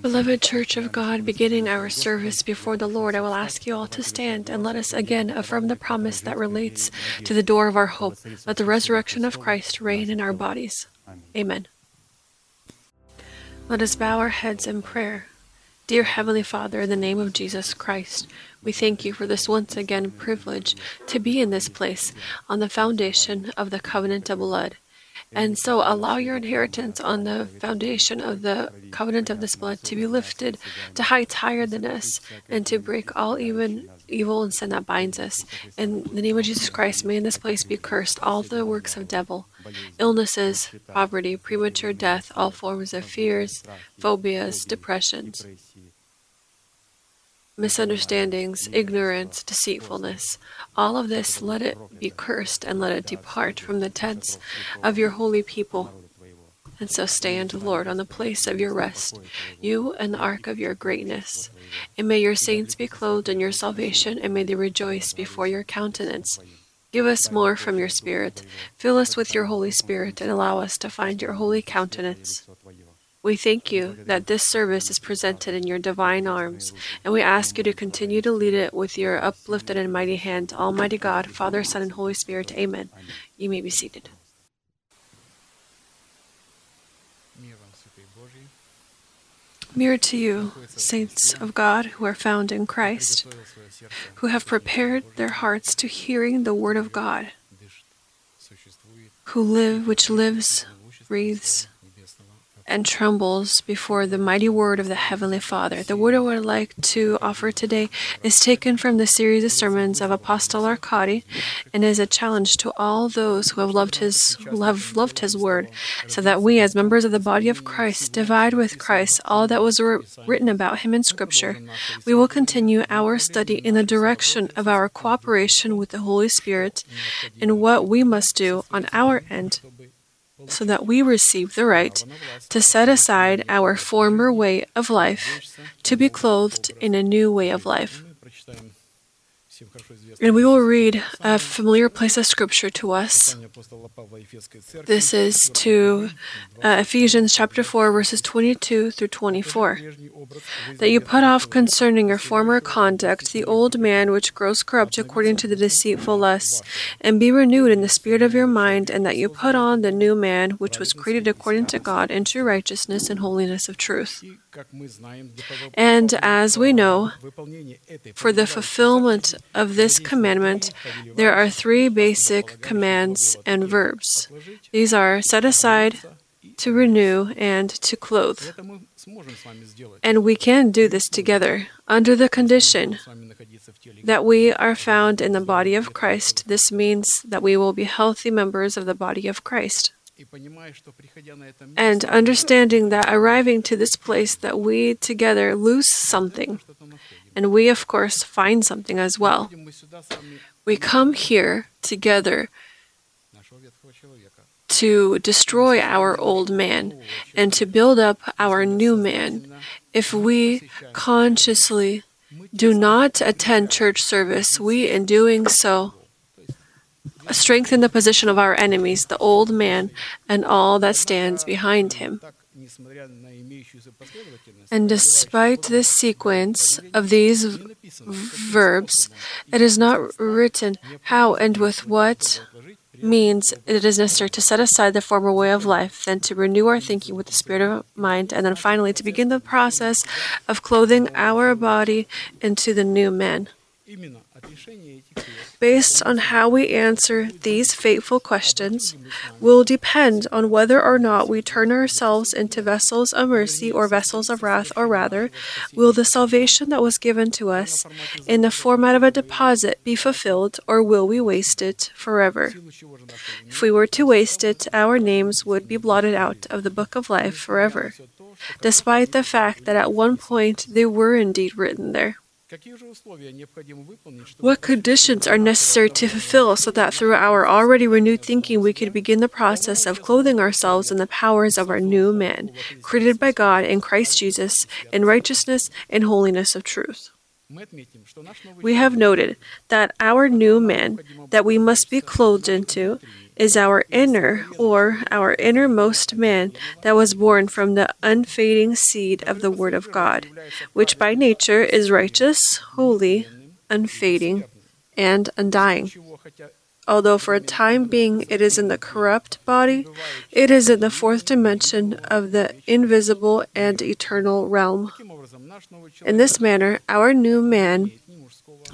Beloved Church of God, beginning our service before the Lord, I will ask you all to stand and let us again affirm the promise that relates to the door of our hope. Let the resurrection of Christ reign in our bodies. Amen. Let us bow our heads in prayer. Dear Heavenly Father, in the name of Jesus Christ, we thank you for this once again privilege to be in this place on the foundation of the covenant of blood. And so allow your inheritance on the foundation of the covenant of this blood to be lifted to heights higher than us and to break all even evil and sin that binds us. In the name of Jesus Christ, may in this place be cursed all the works of devil, illnesses, poverty, premature death, all forms of fears, phobias, depressions, misunderstandings, ignorance, deceitfulness. All of this, let it be cursed and let it depart from the tents of your holy people. And so stand, Lord, on the place of your rest, you and the ark of your greatness. And may your saints be clothed in your salvation, and may they rejoice before your countenance. Give us more from your Spirit. Fill us with your Holy Spirit, and allow us to find your holy countenance. We thank you that this service is presented in your divine arms, and we ask you to continue to lead it with your uplifted and mighty hand. Almighty God, Father, Son, and Holy Spirit, Amen. You may be seated. Mirror to you, saints of God who are found in Christ, who have prepared their hearts to hearing the word of God, who live, which lives, breathes, and trembles before the mighty word of the Heavenly Father. The word I would like to offer today is taken from the series of sermons of Apostle Arcadi and is a challenge to all those who have loved his have loved his word, so that we as members of the body of Christ divide with Christ all that was written about him in scripture. We will continue our study in the direction of our cooperation with the Holy Spirit and what we must do on our end so that we receive the right to set aside our former way of life to be clothed in a new way of life. And we will read a familiar place of scripture to us. This is to uh, Ephesians chapter 4, verses 22 through 24. That you put off concerning your former conduct the old man which grows corrupt according to the deceitful lusts, and be renewed in the spirit of your mind, and that you put on the new man which was created according to God in true righteousness and holiness of truth. And as we know, for the fulfillment of this commandment, there are three basic commands and verbs. These are set aside, to renew, and to clothe. And we can do this together under the condition that we are found in the body of Christ. This means that we will be healthy members of the body of Christ. And understanding that arriving to this place that we together lose something, and we of course find something as well. We come here together to destroy our old man and to build up our new man. If we consciously do not attend church service, we in doing so strengthen the position of our enemies, the old man, and all that stands behind him. And despite this sequence of these verbs, it is not written how and with what means it is necessary to set aside the former way of life, then to renew our thinking with the spirit of mind, and then finally to begin the process of clothing our body into the new man. Based on how we answer these fateful questions will depend on whether or not we turn ourselves into vessels of mercy or vessels of wrath, or rather, will the salvation that was given to us in the format of a deposit be fulfilled, or will we waste it forever? If we were to waste it, our names would be blotted out of the book of life forever, despite the fact that at one point they were indeed written there. What conditions are necessary to fulfill so that through our already renewed thinking we could begin the process of clothing ourselves in the powers of our new man, created by God in Christ Jesus, in righteousness and holiness of truth? We have noted that our new man that we must be clothed into is our inner or our innermost man that was born from the unfading seed of the Word of God, which by nature is righteous, holy, unfading, and undying. Although for a time being it is in the corrupt body, it is in the fourth dimension of the invisible and eternal realm. In this manner, our new man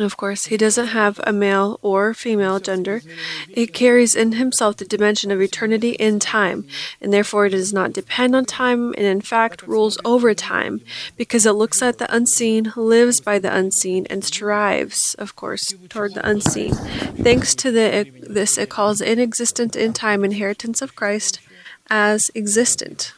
of course, he doesn't have a male or female gender. It carries in himself the dimension of eternity in time, and therefore it does not depend on time and in fact rules over time, because it looks at the unseen, lives by the unseen, and strives, of course, toward the unseen. Thanks to the, this, it calls inexistent in time inheritance of Christ as existent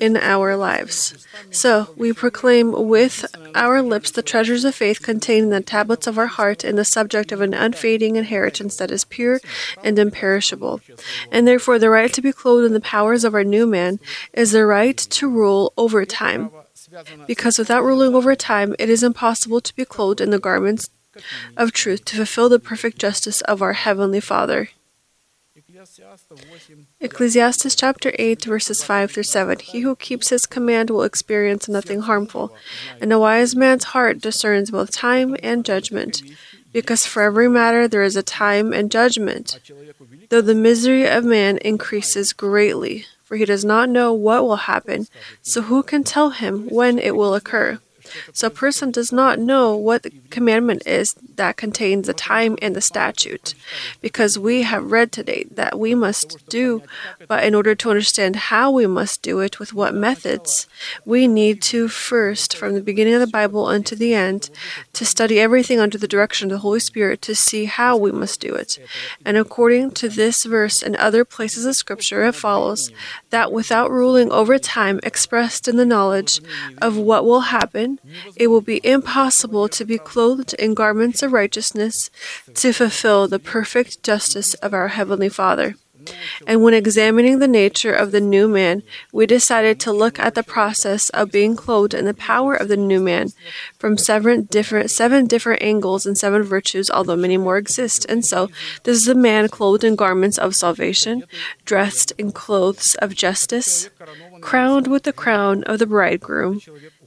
in our lives. So we proclaim with our lips the treasures of faith contained in the tablets of our heart in the subject of an unfading inheritance that is pure and imperishable. And therefore, the right to be clothed in the powers of our new man is the right to rule over time. Because without ruling over time, it is impossible to be clothed in the garments of truth to fulfill the perfect justice of our Heavenly Father. Ecclesiastes chapter 8, verses 5 through 7. He who keeps his command will experience nothing harmful, and a wise man's heart discerns both time and judgment, because for every matter there is a time and judgment. Though the misery of man increases greatly, for he does not know what will happen, so who can tell him when it will occur? So a person does not know what the commandment is that contains the time and the statute, because we have read today that we must do, but in order to understand how we must do it, with what methods, we need to first, from the beginning of the Bible unto the end, to study everything under the direction of the Holy Spirit to see how we must do it. And according to this verse and other places of Scripture, it follows that without ruling over time expressed in the knowledge of what will happen, it will be impossible to be clothed in garments of righteousness to fulfill the perfect justice of our Heavenly Father. And when examining the nature of the new man, we decided to look at the process of being clothed in the power of the new man from seven different seven different angles and seven virtues, although many more exist. And so this is a man clothed in garments of salvation, dressed in clothes of justice, crowned with the crown of the bridegroom.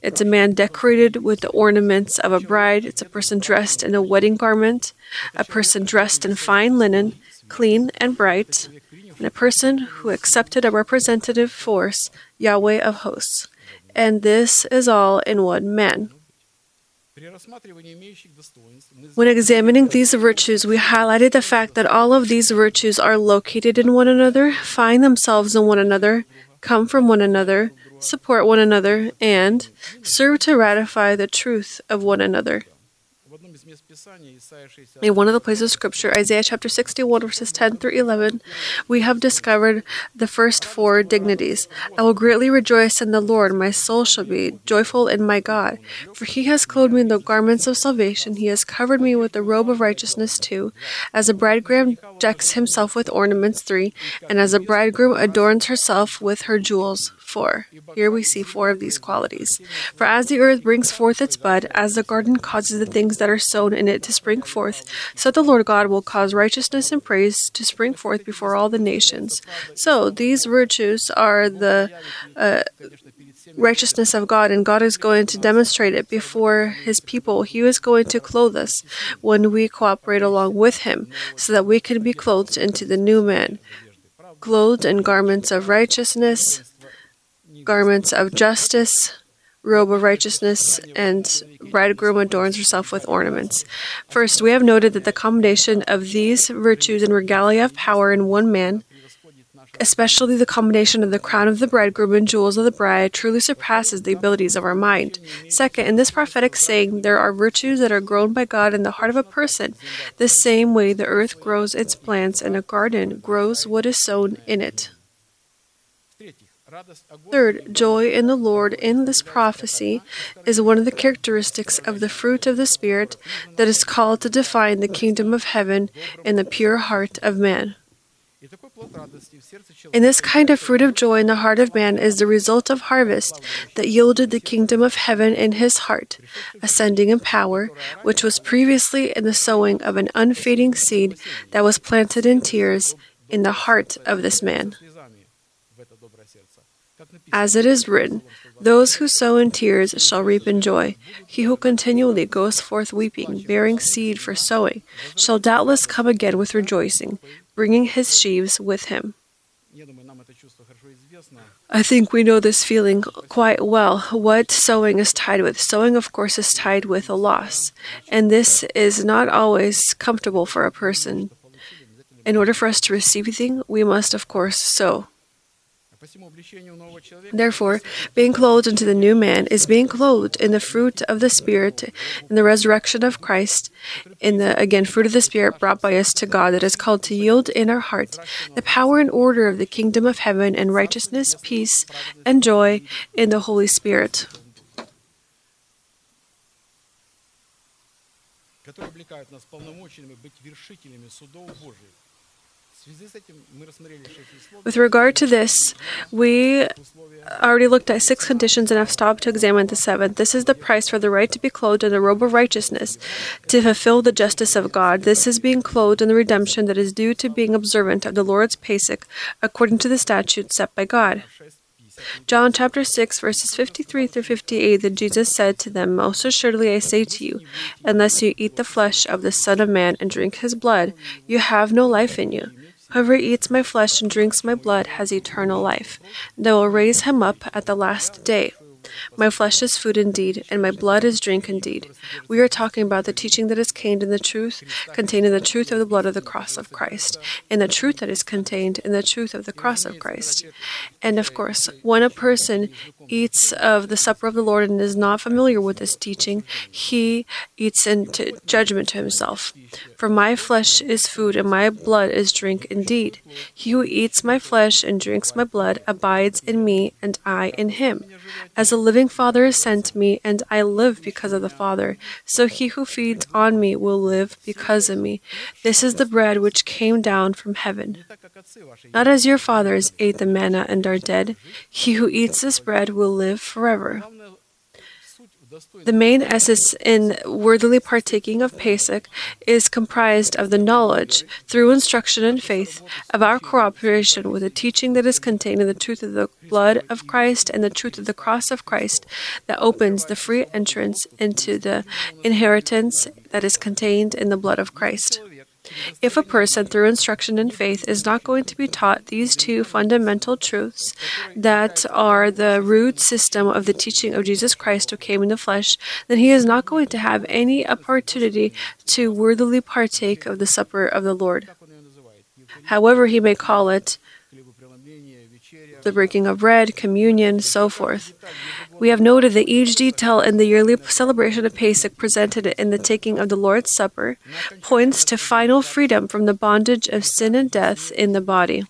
It's a man decorated with the ornaments of a bride. It's a person dressed in a wedding garment, a person dressed in fine linen, clean and bright, and a person who accepted a representative force, Yahweh of hosts. And this is all in one man. When examining these virtues, we highlighted the fact that all of these virtues are located in one another, find themselves in one another, come from one another, support one another, and serve to ratify the truth of one another. In one of the places of Scripture, Isaiah chapter 61, verses 10 through 11, we have discovered the first four dignities. I will greatly rejoice in the Lord, my soul shall be joyful in my God. For he has clothed me in the garments of salvation, he has covered me with the robe of righteousness too. As a bridegroom decks himself with ornaments, three, and as a bridegroom adorns herself with her jewels, four. Here we see four of these qualities. For as the earth brings forth its bud, as the garden causes the things that are sown in it to spring forth, so the Lord God will cause righteousness and praise to spring forth before all the nations. So these virtues are the uh, righteousness of God, and God is going to demonstrate it before His people. He is going to clothe us when we cooperate along with Him, so that we can be clothed into the new man, clothed in garments of righteousness garments of justice, robe of righteousness, and bridegroom adorns herself with ornaments. First, we have noted that the combination of these virtues and regalia of power in one man, especially the combination of the crown of the bridegroom and jewels of the bride, truly surpasses the abilities of our mind. Second, in this prophetic saying, there are virtues that are grown by God in the heart of a person, the same way the earth grows its plants and a garden grows what is sown in it. Third, joy in the Lord in this prophecy is one of the characteristics of the fruit of the Spirit that is called to define the kingdom of heaven in the pure heart of man. And this kind of fruit of joy in the heart of man is the result of harvest that yielded the kingdom of heaven in his heart, ascending in power, which was previously in the sowing of an unfading seed that was planted in tears in the heart of this man. As it is written, those who sow in tears shall reap in joy. He who continually goes forth weeping, bearing seed for sowing, shall doubtless come again with rejoicing, bringing his sheaves with him. I think we know this feeling quite well. What sowing is tied with? Sowing, of course, is tied with a loss. And this is not always comfortable for a person. In order for us to receive anything, we must, of course, sow. Therefore, being clothed into the new man is being clothed in the fruit of the Spirit, in the resurrection of Christ, in the, again, fruit of the Spirit brought by us to God that is called to yield in our heart the power and order of the kingdom of heaven and righteousness, peace, and joy in the Holy Spirit. которые облекают нас полномочиями быть вершителями судов Божьих. With regard to this, we already looked at six conditions and have stopped to examine the seventh. This is the price for the right to be clothed in the robe of righteousness, to fulfill the justice of God. This is being clothed in the redemption that is due to being observant of the Lord's Pesach, according to the statutes set by God. John chapter 6, verses 53 through 58, that Jesus said to them, Most assuredly I say to you, unless you eat the flesh of the Son of Man and drink his blood, you have no life in you. Whoever eats my flesh and drinks my blood has eternal life, and I will raise him up at the last day. My flesh is food indeed, and my blood is drink indeed. We are talking about the teaching that is contained in the truth, contained in the truth of the blood of the cross of Christ, and the truth that is contained in the truth of the cross of Christ. And of course, when a person eats of the supper of the Lord and is not familiar with this teaching, he eats into judgment to himself. For my flesh is food, and my blood is drink indeed. He who eats my flesh and drinks my blood abides in me, and I in him. As the living Father has sent me, and I live because of the Father, so he who feeds on me will live because of me. This is the bread which came down from heaven. Not as your fathers ate the manna and are dead, he who eats this bread will live forever. The main essence in worthily partaking of Pesach is comprised of the knowledge, through instruction and faith, of our cooperation with the teaching that is contained in the truth of the blood of Christ and the truth of the cross of Christ that opens the free entrance into the inheritance that is contained in the blood of Christ. If a person, through instruction and faith, is not going to be taught these two fundamental truths that are the root system of the teaching of Jesus Christ who came in the flesh, then he is not going to have any opportunity to worthily partake of the supper of the Lord. However, he may call it the breaking of bread, communion, so forth. We have noted that each detail in the yearly celebration of Pesach presented in the taking of the Lord's Supper points to final freedom from the bondage of sin and death in the body.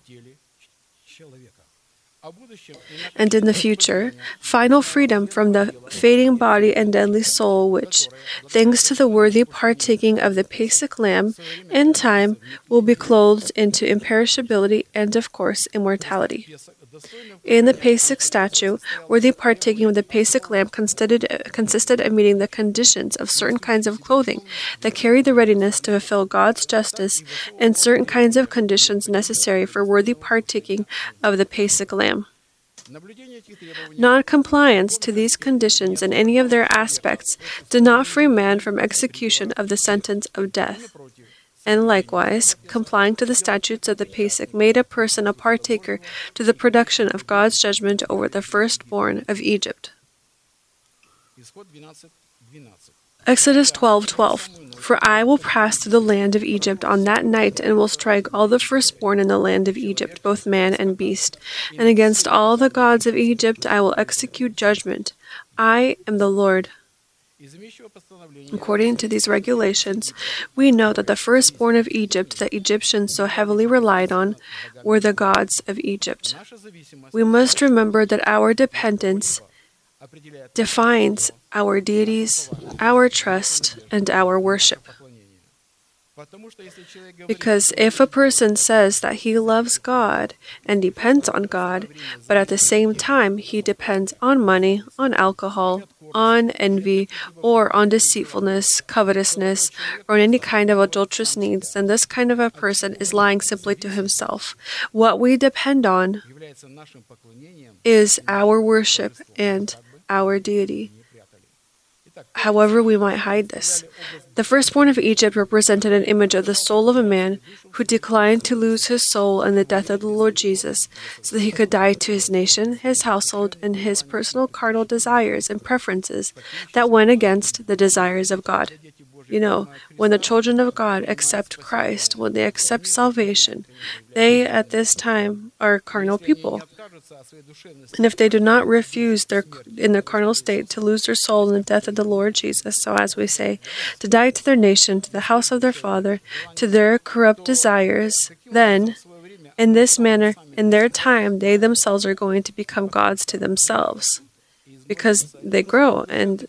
And in the future, final freedom from the fading body and deadly soul, which, thanks to the worthy partaking of the Pesach lamb, in time will be clothed into imperishability and, of course, immortality. In the Pesach statute, worthy partaking of the Pesach lamb consisted, consisted of meeting the conditions of certain kinds of clothing that carried the readiness to fulfill God's justice and certain kinds of conditions necessary for worthy partaking of the Pesach lamb. Non compliance to these conditions in any of their aspects did not free man from execution of the sentence of death and likewise, complying to the statutes of the Pesach made a person a partaker to the production of God's judgment over the firstborn of Egypt. Exodus 12:12 For I will pass through the land of Egypt on that night and will strike all the firstborn in the land of Egypt both man and beast. And against all the gods of Egypt I will execute judgment. I am the Lord According to these regulations, we know that the firstborn of Egypt that Egyptians so heavily relied on were the gods of Egypt. We must remember that our dependence defines our deities, our trust, and our worship. Because if a person says that he loves God and depends on God, but at the same time he depends on money, on alcohol, on envy, or on deceitfulness, covetousness, or on any kind of adulterous needs, then this kind of a person is lying simply to himself. What we depend on is our worship and our deity however we might hide this. The firstborn of Egypt represented an image of the soul of a man who declined to lose his soul in the death of the Lord Jesus, so that he could die to his nation, his household, and his personal carnal desires and preferences that went against the desires of God. You know, when the children of God accept Christ, when they accept salvation, they at this time are carnal people. And if they do not refuse their in their carnal state to lose their soul in the death of the Lord Jesus, so as we say, to die to their nation, to the house of their father, to their corrupt desires, then in this manner, in their time, they themselves are going to become gods to themselves. Because they grow and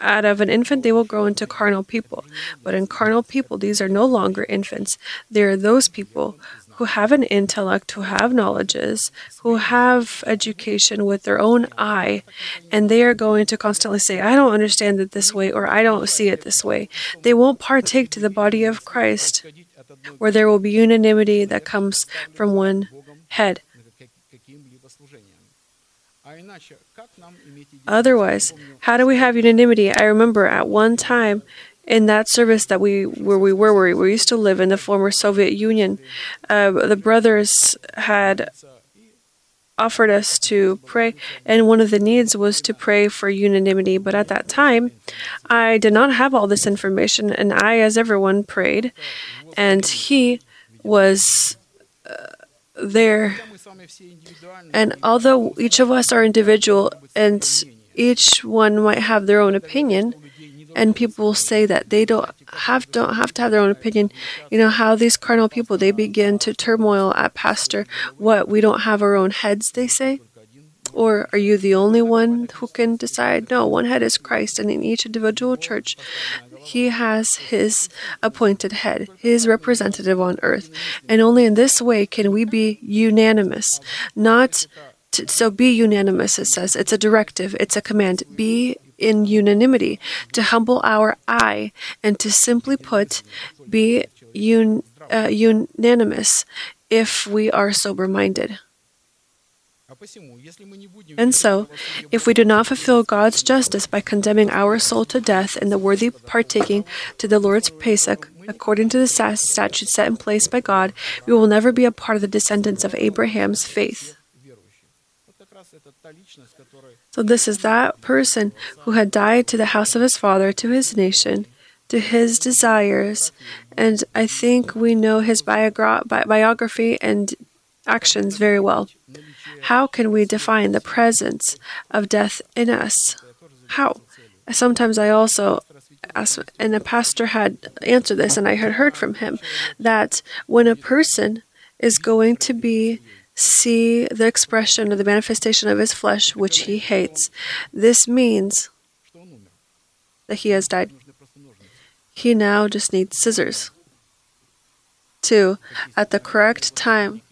out of an infant they will grow into carnal people. But in carnal people, these are no longer infants. They are those people who have an intellect, who have knowledges, who have education with their own eye, and they are going to constantly say, I don't understand it this way, or I don't see it this way. They won't partake to the body of Christ, where there will be unanimity that comes from one head. Otherwise, how do we have unanimity? I remember at one time in that service that we where we were where we used to live in the former Soviet Union, uh, the brothers had offered us to pray, and one of the needs was to pray for unanimity. But at that time, I did not have all this information, and I, as everyone, prayed, and he was uh, there. And although each of us are individual and each one might have their own opinion, and people say that they don't have don't have to have their own opinion. You know how these carnal people they begin to turmoil at pastor. What we don't have our own heads, they say. Or are you the only one who can decide? No, one head is Christ, and in each individual church, he has his appointed head, his representative on earth. And only in this way can we be unanimous. Not to, so be unanimous, it says. It's a directive, it's a command. Be in unanimity, to humble our I, and to simply put, be un, uh, unanimous if we are sober minded. And so, if we do not fulfill God's justice by condemning our soul to death in the worthy partaking to the Lord's Pesach, according to the statute set in place by God, we will never be a part of the descendants of Abraham's faith. So, this is that person who had died to the house of his father, to his nation, to his desires, and I think we know his biogra- bi- biography and actions very well. How can we define the presence of death in us? How? Sometimes I also ask, and the pastor had answered this, and I had heard from him that when a person is going to be see the expression or the manifestation of his flesh, which he hates. This means that he has died. He now just needs scissors to, at the correct time,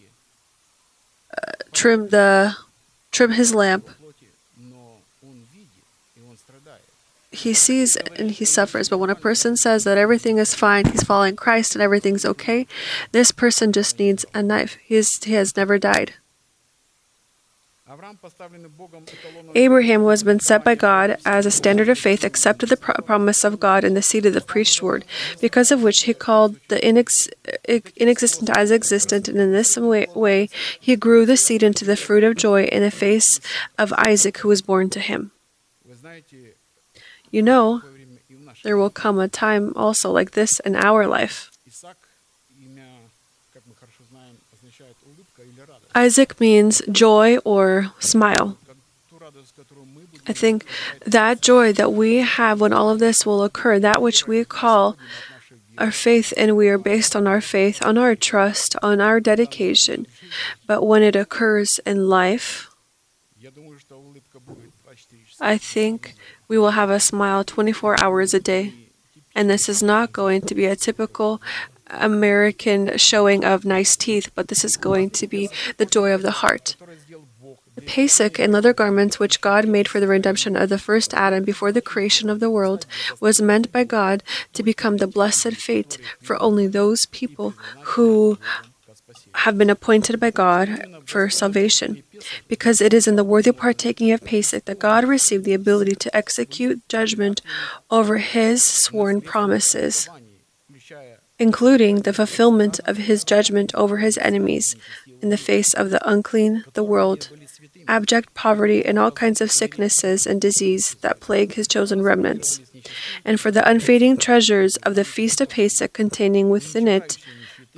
uh, trim the trim his lamp he sees and he suffers. But when a person says that everything is fine, he's following Christ and everything's okay, this person just needs a knife. He, is, he has never died. Abraham, who has been set by God as a standard of faith, accepted the promise of God in the seed of the priesthood, word because of which he called the inex- inexistent as existent, and in this way, way he grew the seed into the fruit of joy in the face of Isaac, who was born to him. You know, there will come a time also like this in our life. Isaac means joy or smile. I think that joy that we have when all of this will occur, that which we call our faith, and we are based on our faith, on our trust, on our dedication. But when it occurs in life, I think we will have a smile 24 hours a day. And this is not going to be a typical American showing of nice teeth, but this is going to be the joy of the heart. The Pesach and leather garments which God made for the redemption of the first Adam before the creation of the world was meant by God to become the blessed fate for only those people who have been appointed by God for salvation. Because it is in the worthy partaking of Pesach that God received the ability to execute judgment over his sworn promises including the fulfillment of his judgment over his enemies in the face of the unclean, the world, abject poverty, and all kinds of sicknesses and disease that plague his chosen remnants, and for the unfading treasures of the feast of Pesach containing within it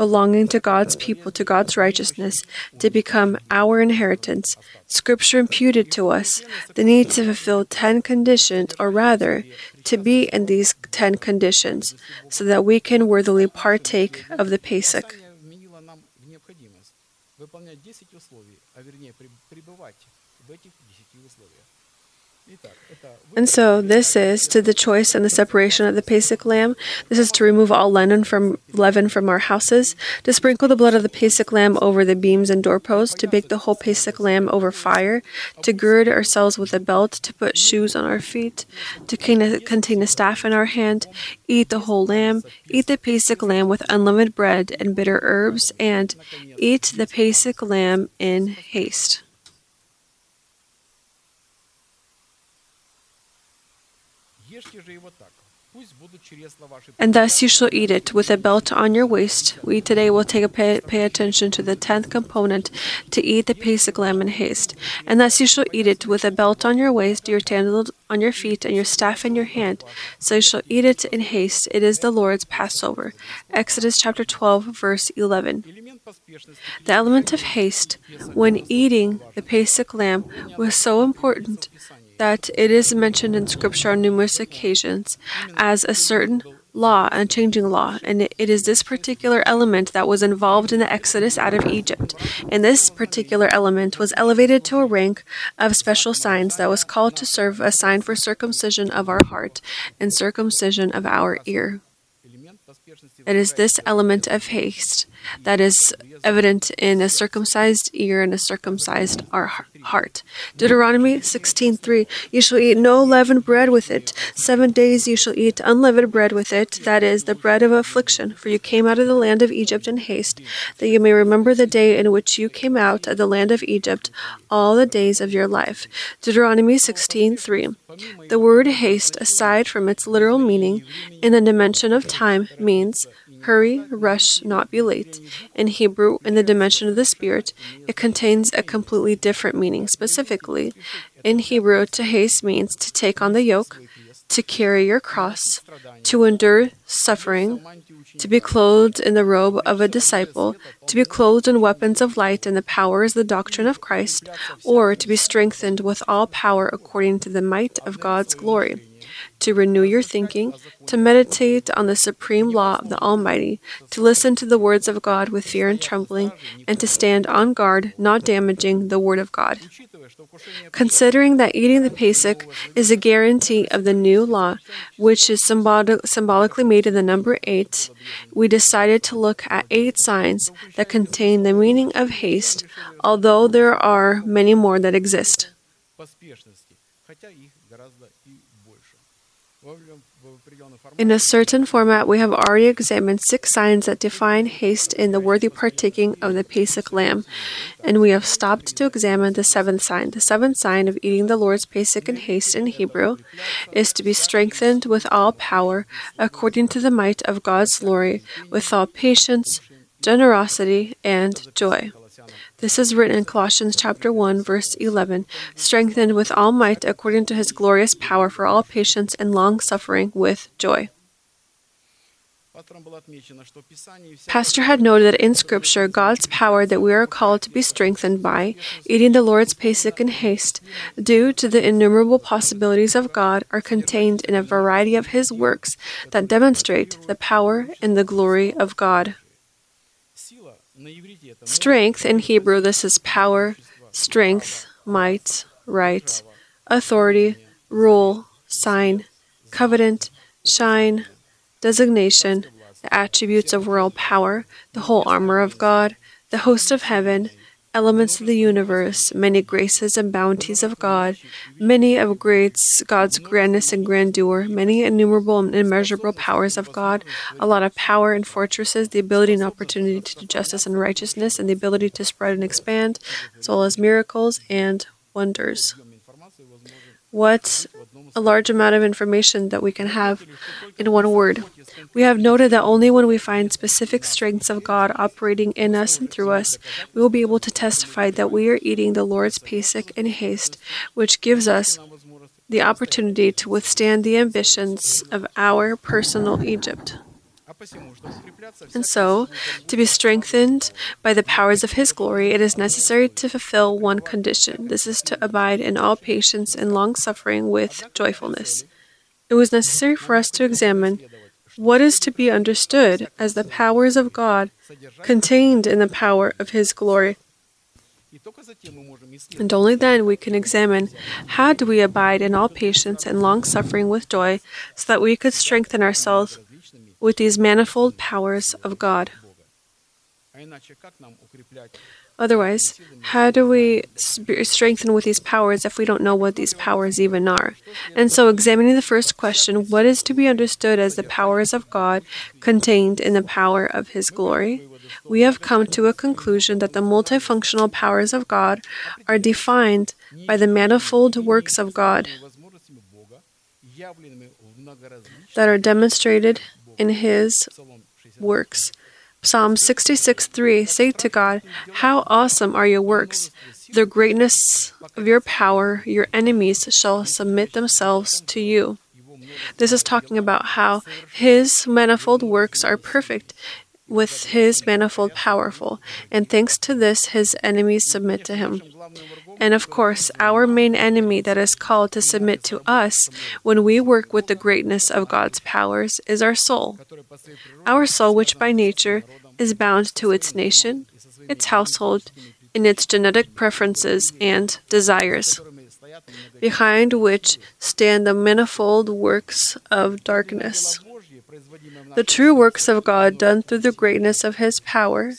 belonging to God's people, to God's righteousness, to become our inheritance. Scripture imputed to us the need to fulfill ten conditions, or rather, to be in these ten conditions, so that we can worthily partake of the Pesach. And so this is to the choice and the separation of the Pesach lamb. This is to remove all leaven from leaven from our houses, to sprinkle the blood of the Pesach lamb over the beams and doorposts, to bake the whole Pesach lamb over fire, to gird ourselves with a belt, to put shoes on our feet, to contain a staff in our hand, eat the whole lamb, eat the Pesach lamb with unleavened bread and bitter herbs, and eat the Pesach lamb in haste. And thus you shall eat it with a belt on your waist. We today will take a pay, pay attention to the tenth component to eat the Pesach lamb in haste. And thus you shall eat it with a belt on your waist, your sandals on your feet, and your staff in your hand. So you shall eat it in haste. It is the Lord's Passover. Exodus chapter 12, verse 11. The element of haste when eating the Pesach lamb was so important that it is mentioned in Scripture on numerous occasions as a certain law, a changing law, and it is this particular element that was involved in the exodus out of Egypt. And this particular element was elevated to a rank of special signs that was called to serve a sign for circumcision of our heart and circumcision of our ear. It is this element of haste that is evident in a circumcised ear and a circumcised heart. Deuteronomy 16:3 You shall eat no leavened bread with it. 7 days you shall eat unleavened bread with it, that is the bread of affliction, for you came out of the land of Egypt in haste, that you may remember the day in which you came out of the land of Egypt all the days of your life. Deuteronomy 16:3 The word haste aside from its literal meaning in the dimension of time means hurry, rush, not be late. In Hebrew, in the dimension of the Spirit, it contains a completely different meaning. Specifically, in Hebrew, to haste means to take on the yoke, to carry your cross, to endure suffering, to be clothed in the robe of a disciple, to be clothed in weapons of light and the power is the doctrine of Christ, or to be strengthened with all power according to the might of God's glory to renew your thinking, to meditate on the supreme law of the Almighty, to listen to the words of God with fear and trembling, and to stand on guard, not damaging the Word of God. Considering that eating the Pesach is a guarantee of the new law, which is symbolic, symbolically made in the number eight, we decided to look at eight signs that contain the meaning of haste, although there are many more that exist. In a certain format, we have already examined six signs that define haste in the worthy partaking of the Pesach lamb, and we have stopped to examine the seventh sign. The seventh sign of eating the Lord's Pesach in haste in Hebrew is to be strengthened with all power, according to the might of God's glory, with all patience, generosity, and joy. This is written in Colossians chapter 1 verse 11, strengthened with all might according to his glorious power for all patience and long suffering with joy. Pastor had noted that in Scripture, God's power that we are called to be strengthened by, eating the Lord's Pesach in haste, due to the innumerable possibilities of God, are contained in a variety of His works that demonstrate the power and the glory of God. Strength in Hebrew, this is power, strength, might, right, authority, rule, sign, covenant, shine, designation, the attributes of royal power, the whole armor of God, the host of heaven, elements of the universe, many graces and bounties of God, many of greats, God's grandness and grandeur, many innumerable and immeasurable powers of God, a lot of power and fortresses, the ability and opportunity to do justice and righteousness, and the ability to spread and expand, as well as miracles and wonders. What a large amount of information that we can have in one word. We have noted that only when we find specific strengths of God operating in us and through us, we will be able to testify that we are eating the Lord's Pesach in haste, which gives us the opportunity to withstand the ambitions of our personal Egypt. And so, to be strengthened by the powers of His glory, it is necessary to fulfill one condition. This is to abide in all patience and long suffering with joyfulness. It was necessary for us to examine what is to be understood as the powers of God contained in the power of His glory. And only then we can examine how do we abide in all patience and long suffering with joy so that we could strengthen ourselves with these manifold powers of God. Otherwise, how do we strengthen with these powers if we don't know what these powers even are? And so, examining the first question, what is to be understood as the powers of God contained in the power of His glory? We have come to a conclusion that the multifunctional powers of God are defined by the manifold works of God that are demonstrated in his works. Psalm 66 3 Say to God, How awesome are your works! The greatness of your power, your enemies shall submit themselves to you. This is talking about how his manifold works are perfect with his manifold powerful, and thanks to this his enemies submit to him. And of course, our main enemy that is called to submit to us when we work with the greatness of God's powers is our soul. Our soul, which by nature is bound to its nation, its household, in its genetic preferences and desires, behind which stand the manifold works of darkness. The true works of God done through the greatness of His power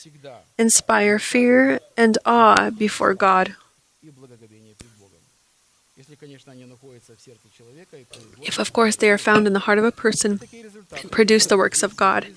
inspire fear and awe before God. If, of course, they are found in the heart of a person and produce the works of God.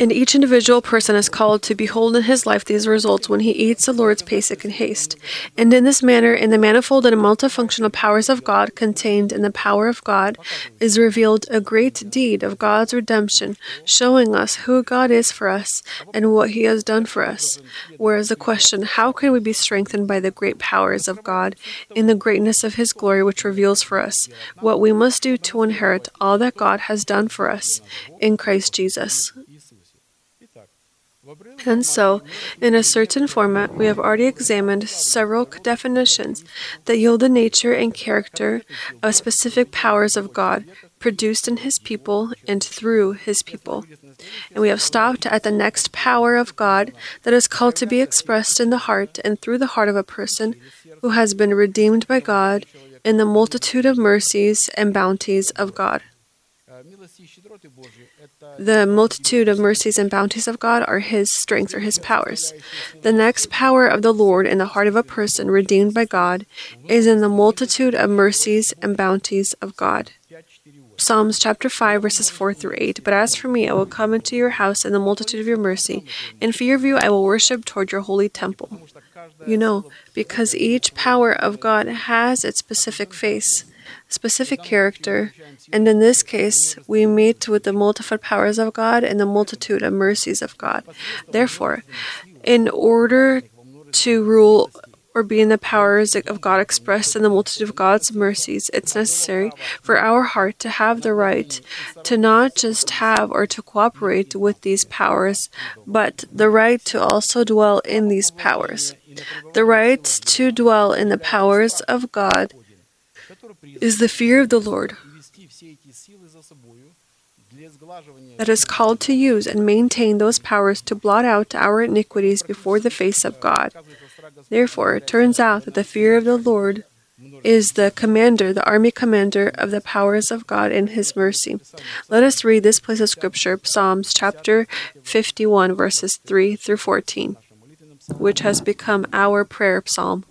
And each individual person is called to behold in his life these results when he eats the Lord's Pesach in haste. And in this manner, in the manifold and multifunctional powers of God contained in the power of God, is revealed a great deed of God's redemption, showing us who God is for us and what he has done for us. Whereas the question, how can we be strengthened by the great powers of God in the greatness of his glory, which reveals for us what we must do to inherit all that God has done for us in Christ Jesus? And so, in a certain format, we have already examined several definitions that yield the nature and character of specific powers of God produced in His people and through His people. And we have stopped at the next power of God that is called to be expressed in the heart and through the heart of a person who has been redeemed by God in the multitude of mercies and bounties of God. The multitude of mercies and bounties of God are His strength or His powers. The next power of the Lord in the heart of a person redeemed by God is in the multitude of mercies and bounties of God. Psalms chapter 5, verses 4 through 8. But as for me, I will come into your house in the multitude of your mercy. In fear of you, I will worship toward your holy temple. You know, because each power of God has its specific face specific character, and in this case, we meet with the multiplied powers of God and the multitude of mercies of God. Therefore, in order to rule or be in the powers of God expressed in the multitude of God's mercies, it's necessary for our heart to have the right to not just have or to cooperate with these powers, but the right to also dwell in these powers. The right to dwell in the powers of God is the fear of the Lord that is called to use and maintain those powers to blot out our iniquities before the face of God. Therefore, it turns out that the fear of the Lord is the commander, the army commander of the powers of God in his mercy. Let us read this place of scripture, Psalms chapter 51, verses 3 through 14, which has become our prayer psalm.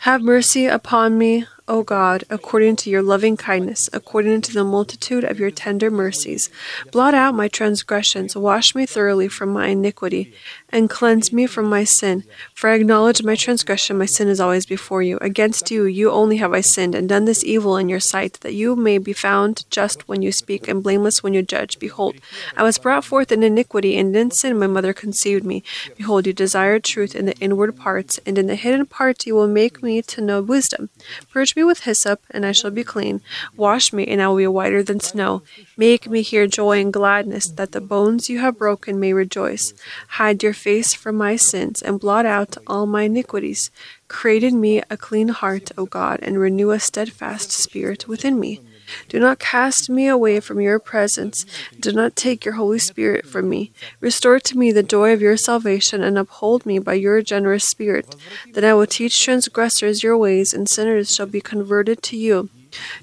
Have mercy upon me, O God, according to your loving kindness, according to the multitude of your tender mercies. Blot out my transgressions, wash me thoroughly from my iniquity, and cleanse me from my sin. For I acknowledge my transgression, my sin is always before you. Against you, you only have I sinned, and done this evil in your sight, that you may be found just when you speak, and blameless when you judge. Behold, I was brought forth in iniquity, and in sin my mother conceived me. Behold, you desire truth in the inward parts, and in the hidden parts you will make me to know wisdom. Purge me with hyssop, and I shall be clean. Wash me, and I will be whiter than snow. Make me hear joy and gladness, that the bones you have broken may rejoice. Hide your face from my sins, and blot out all my iniquities. Create in me a clean heart, O God, and renew a steadfast spirit within me. Do not cast me away from your presence. Do not take your Holy Spirit from me. Restore to me the joy of your salvation and uphold me by your generous spirit. Then I will teach transgressors your ways, and sinners shall be converted to you.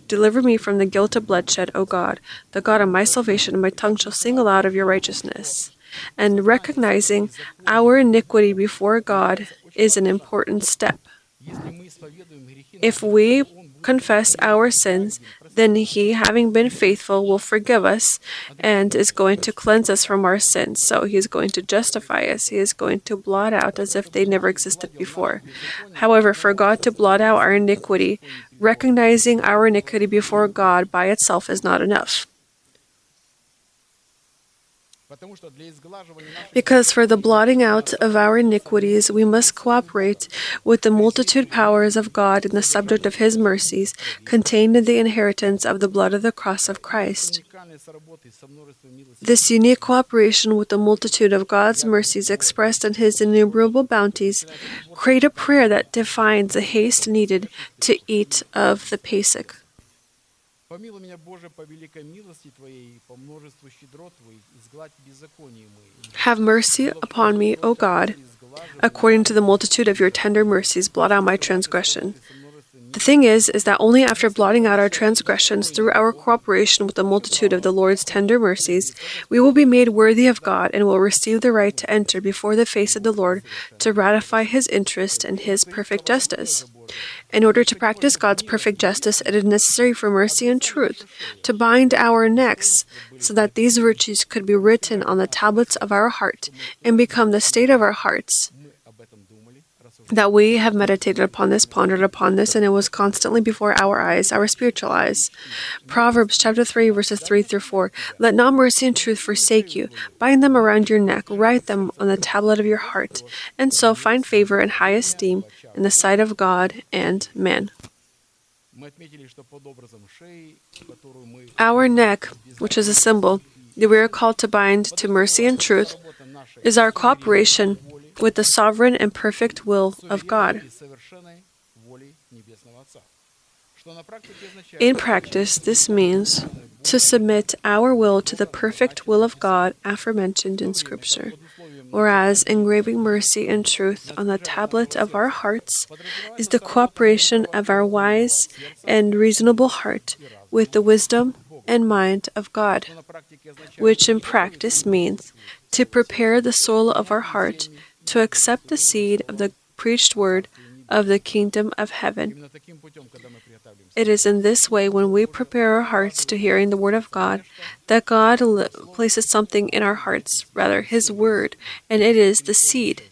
Deliver me from the guilt of bloodshed, O God, the God of my salvation, and my tongue shall sing aloud of your righteousness. And recognizing our iniquity before God is an important step. If we confess our sins, then He, having been faithful, will forgive us and is going to cleanse us from our sins. So He is going to justify us. He is going to blot out as if they never existed before. However, for God to blot out our iniquity, recognizing our iniquity before God by itself is not enough. Because for the blotting out of our iniquities, we must cooperate with the multitude powers of God in the subject of His mercies, contained in the inheritance of the blood of the cross of Christ. This unique cooperation with the multitude of God's mercies expressed in His innumerable bounties create a prayer that defines the haste needed to eat of the Pesach. Помилуй меня, Боже, по великой милости Твоей, по множеству щедрот Твоих, изгладь беззаконие мои. Have mercy upon me, O God, according to the multitude of your tender mercies, blot out my transgression. The thing is, is that only after blotting out our transgressions through our cooperation with the multitude of the Lord's tender mercies, we will be made worthy of God and will receive the right to enter before the face of the Lord to ratify His interest and His perfect justice. In order to practice God's perfect justice, it is necessary for mercy and truth to bind our necks so that these virtues could be written on the tablets of our heart and become the state of our hearts that we have meditated upon this, pondered upon this, and it was constantly before our eyes, our spiritual eyes. Proverbs chapter 3, verses 3 through 4. Let not mercy and truth forsake you. Bind them around your neck, write them on the tablet of your heart, and so find favor and high esteem in the sight of God and man. Our neck, which is a symbol that we are called to bind to mercy and truth, is our cooperation with the sovereign and perfect will of God. In practice, this means to submit our will to the perfect will of God aforementioned in Scripture, whereas engraving mercy and truth on the tablet of our hearts is the cooperation of our wise and reasonable heart with the wisdom and mind of God, which in practice means to prepare the soul of our heart to accept the seed of the preached word of the kingdom of heaven. It is in this way, when we prepare our hearts to hearing the word of God, that God places something in our hearts, rather, His word, and it is the seed.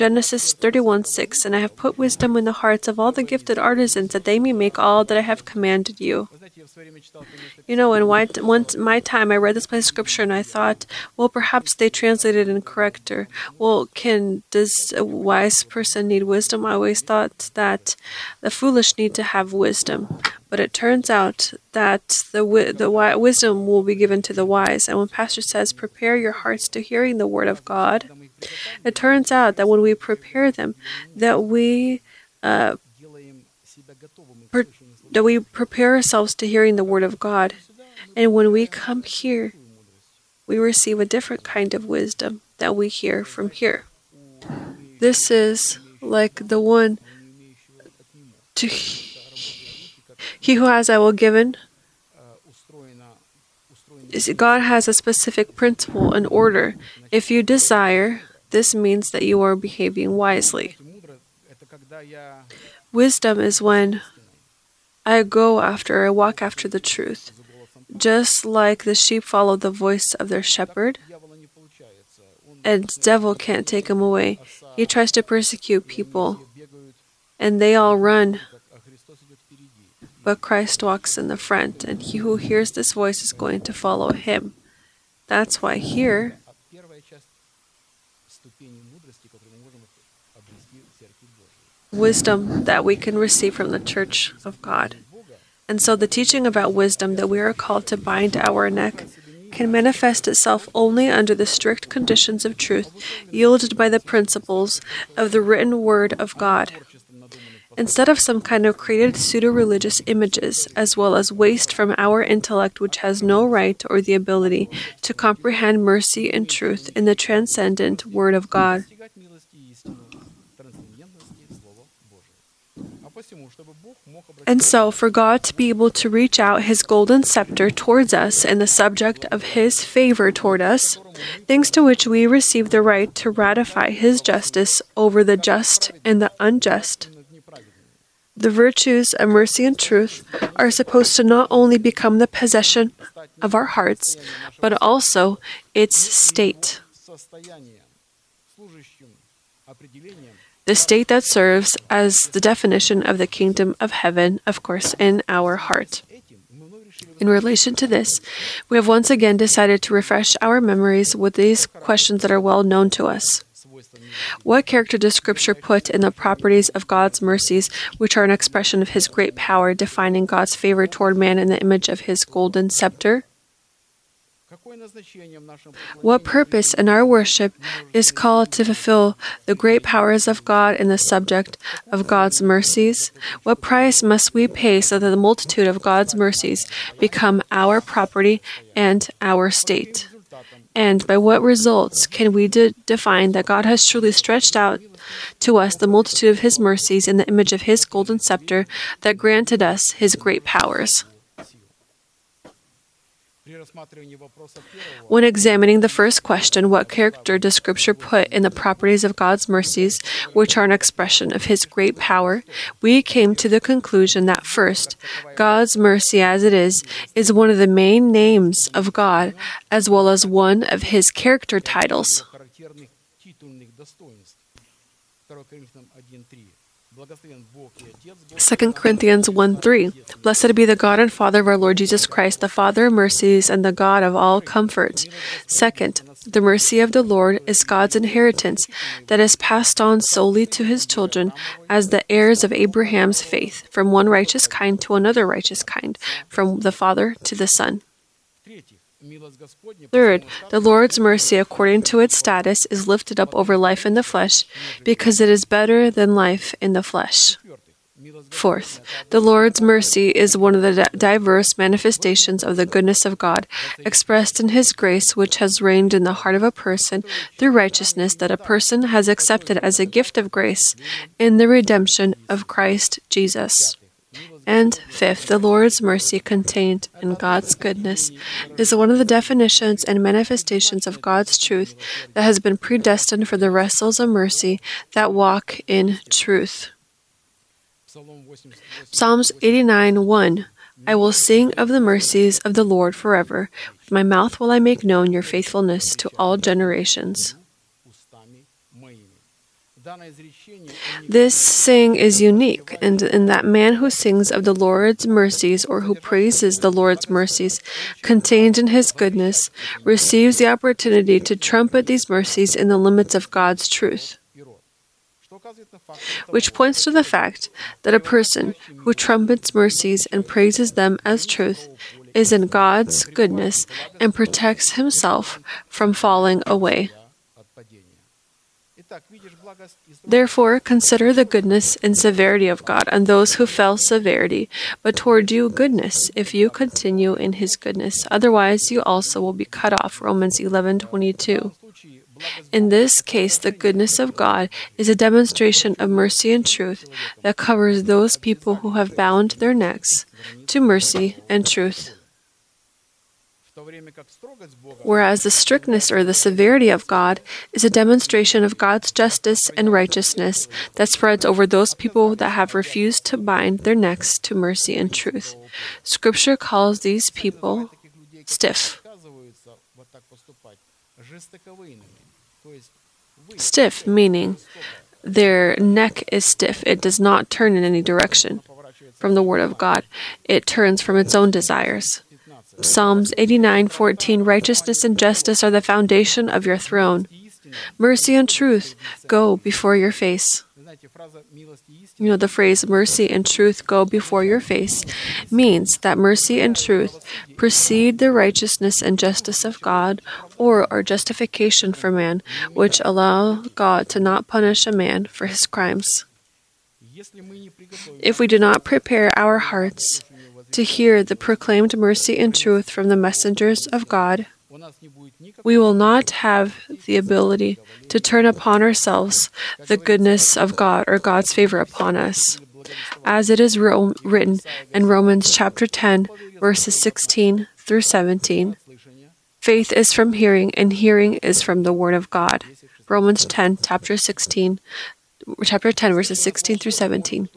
Genesis 31 6 And I have put wisdom in the hearts of all the gifted artisans, that they may make all that I have commanded you. You know, in once my time, I read this place of scripture and I thought, well, perhaps they translated incorrect, or well, can does a wise person need wisdom? I always thought that the foolish need to have wisdom, but it turns out that the the wisdom will be given to the wise. And when Pastor says, "Prepare your hearts to hearing the word of God," it turns out that when we prepare them, that we uh, per- that we prepare ourselves to hearing the Word of God. And when we come here, we receive a different kind of wisdom that we hear from here. This is like the one To he who has, I will given. God has a specific principle and order. If you desire, this means that you are behaving wisely. Wisdom is when I go after, I walk after the truth. Just like the sheep follow the voice of their shepherd, and devil can't take him away. He tries to persecute people, and they all run. But Christ walks in the front, and he who hears this voice is going to follow him. That's why here, wisdom that we can receive from the church of God. And so the teaching about wisdom that we are called to bind our neck can manifest itself only under the strict conditions of truth yielded by the principles of the written word of God. Instead of some kind of created pseudo religious images, as well as waste from our intellect which has no right or the ability to comprehend mercy and truth in the transcendent Word of God. And so, for God to be able to reach out His golden scepter towards us in the subject of His favor toward us, thanks to which we receive the right to ratify His justice over the just and the unjust. The virtues of mercy and truth are supposed to not only become the possession of our hearts, but also its state the state that serves as the definition of the kingdom of heaven, of course, in our heart. In relation to this, we have once again decided to refresh our memories with these questions that are well known to us. What character does Scripture put in the properties of God's mercies, which are an expression of His great power, defining God's favor toward man in the image of His golden scepter? What purpose in our worship is called to fulfill the great powers of God in the subject of God's mercies? What price must we pay so that the multitude of God's mercies become our property and our state? And by what results can we de- define that God has truly stretched out to us the multitude of His mercies in the image of His golden scepter that granted us His great powers? When examining the first question, what character does Scripture put in the properties of God's mercies, which are an expression of His great power, we came to the conclusion that first, God's mercy as it is, is one of the main names of God, as well as one of His character titles. 2 Corinthians 1 3. Blessed be the God and Father of our Lord Jesus Christ, the Father of mercies and the God of all comfort. Second, the mercy of the Lord is God's inheritance that is passed on solely to his children as the heirs of Abraham's faith, from one righteous kind to another righteous kind, from the Father to the Son. Third, the Lord's mercy, according to its status, is lifted up over life in the flesh because it is better than life in the flesh. Fourth, the Lord's mercy is one of the diverse manifestations of the goodness of God, expressed in His grace, which has reigned in the heart of a person through righteousness that a person has accepted as a gift of grace in the redemption of Christ Jesus. And fifth, the Lord's mercy contained in God's goodness is one of the definitions and manifestations of God's truth that has been predestined for the wrestles of mercy that walk in truth. Psalms 89 1 I will sing of the mercies of the Lord forever. With my mouth will I make known your faithfulness to all generations. This saying is unique, and in that man who sings of the Lord's mercies or who praises the Lord's mercies contained in his goodness receives the opportunity to trumpet these mercies in the limits of God's truth. Which points to the fact that a person who trumpets mercies and praises them as truth is in God's goodness and protects himself from falling away. Therefore, consider the goodness and severity of God on those who fell severity, but toward you goodness, if you continue in his goodness. Otherwise, you also will be cut off. Romans 11:22. In this case, the goodness of God is a demonstration of mercy and truth that covers those people who have bound their necks to mercy and truth. Whereas the strictness or the severity of God is a demonstration of God's justice and righteousness that spreads over those people that have refused to bind their necks to mercy and truth. Scripture calls these people stiff. Stiff, meaning their neck is stiff, it does not turn in any direction from the Word of God, it turns from its own desires. Psalms 89:14 Righteousness and justice are the foundation of your throne. Mercy and truth go before your face. You know, the phrase mercy and truth go before your face means that mercy and truth precede the righteousness and justice of God or are justification for man, which allow God to not punish a man for his crimes. If we do not prepare our hearts to hear the proclaimed mercy and truth from the messengers of God, we will not have the ability to turn upon ourselves the goodness of God or God's favor upon us. As it is written in Romans chapter 10, verses 16 through 17 faith is from hearing, and hearing is from the word of God. Romans 10, chapter 16, chapter 10, verses 16 through 17.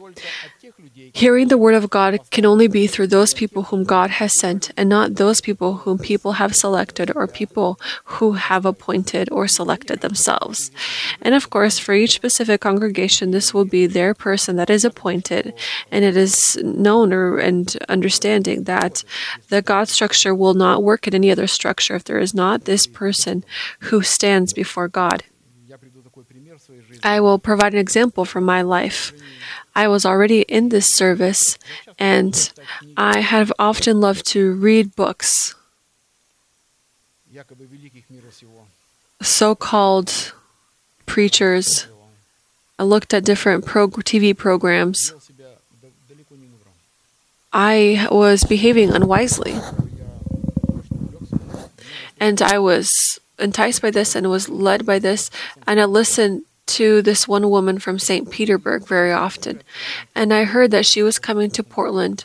Hearing the word of God can only be through those people whom God has sent and not those people whom people have selected or people who have appointed or selected themselves. And of course, for each specific congregation, this will be their person that is appointed. And it is known or, and understanding that the God structure will not work in any other structure if there is not this person who stands before God. I will provide an example from my life. I was already in this service, and I have often loved to read books. So called preachers. I looked at different pro- TV programs. I was behaving unwisely. And I was enticed by this and was led by this, and I listened to this one woman from St. Petersburg very often, and I heard that she was coming to Portland.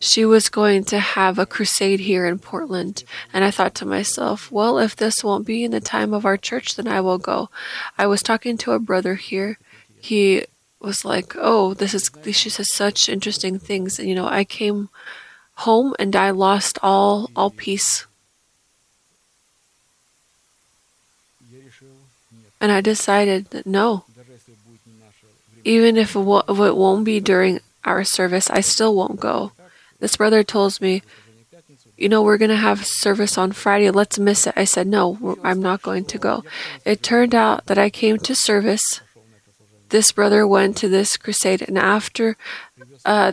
She was going to have a crusade here in Portland, and I thought to myself, well, if this won't be in the time of our church, then I will go. I was talking to a brother here. He was like, "Oh, this is she says such interesting things." And, you know, I came home and I lost all all peace And I decided that no, even if it, won't be during our service, I still won't go. This brother told me, you know, we're going to have service on Friday. Let's miss it. I said, no, I'm not going to go. It turned out that I came to service. This brother went to this crusade, and after uh,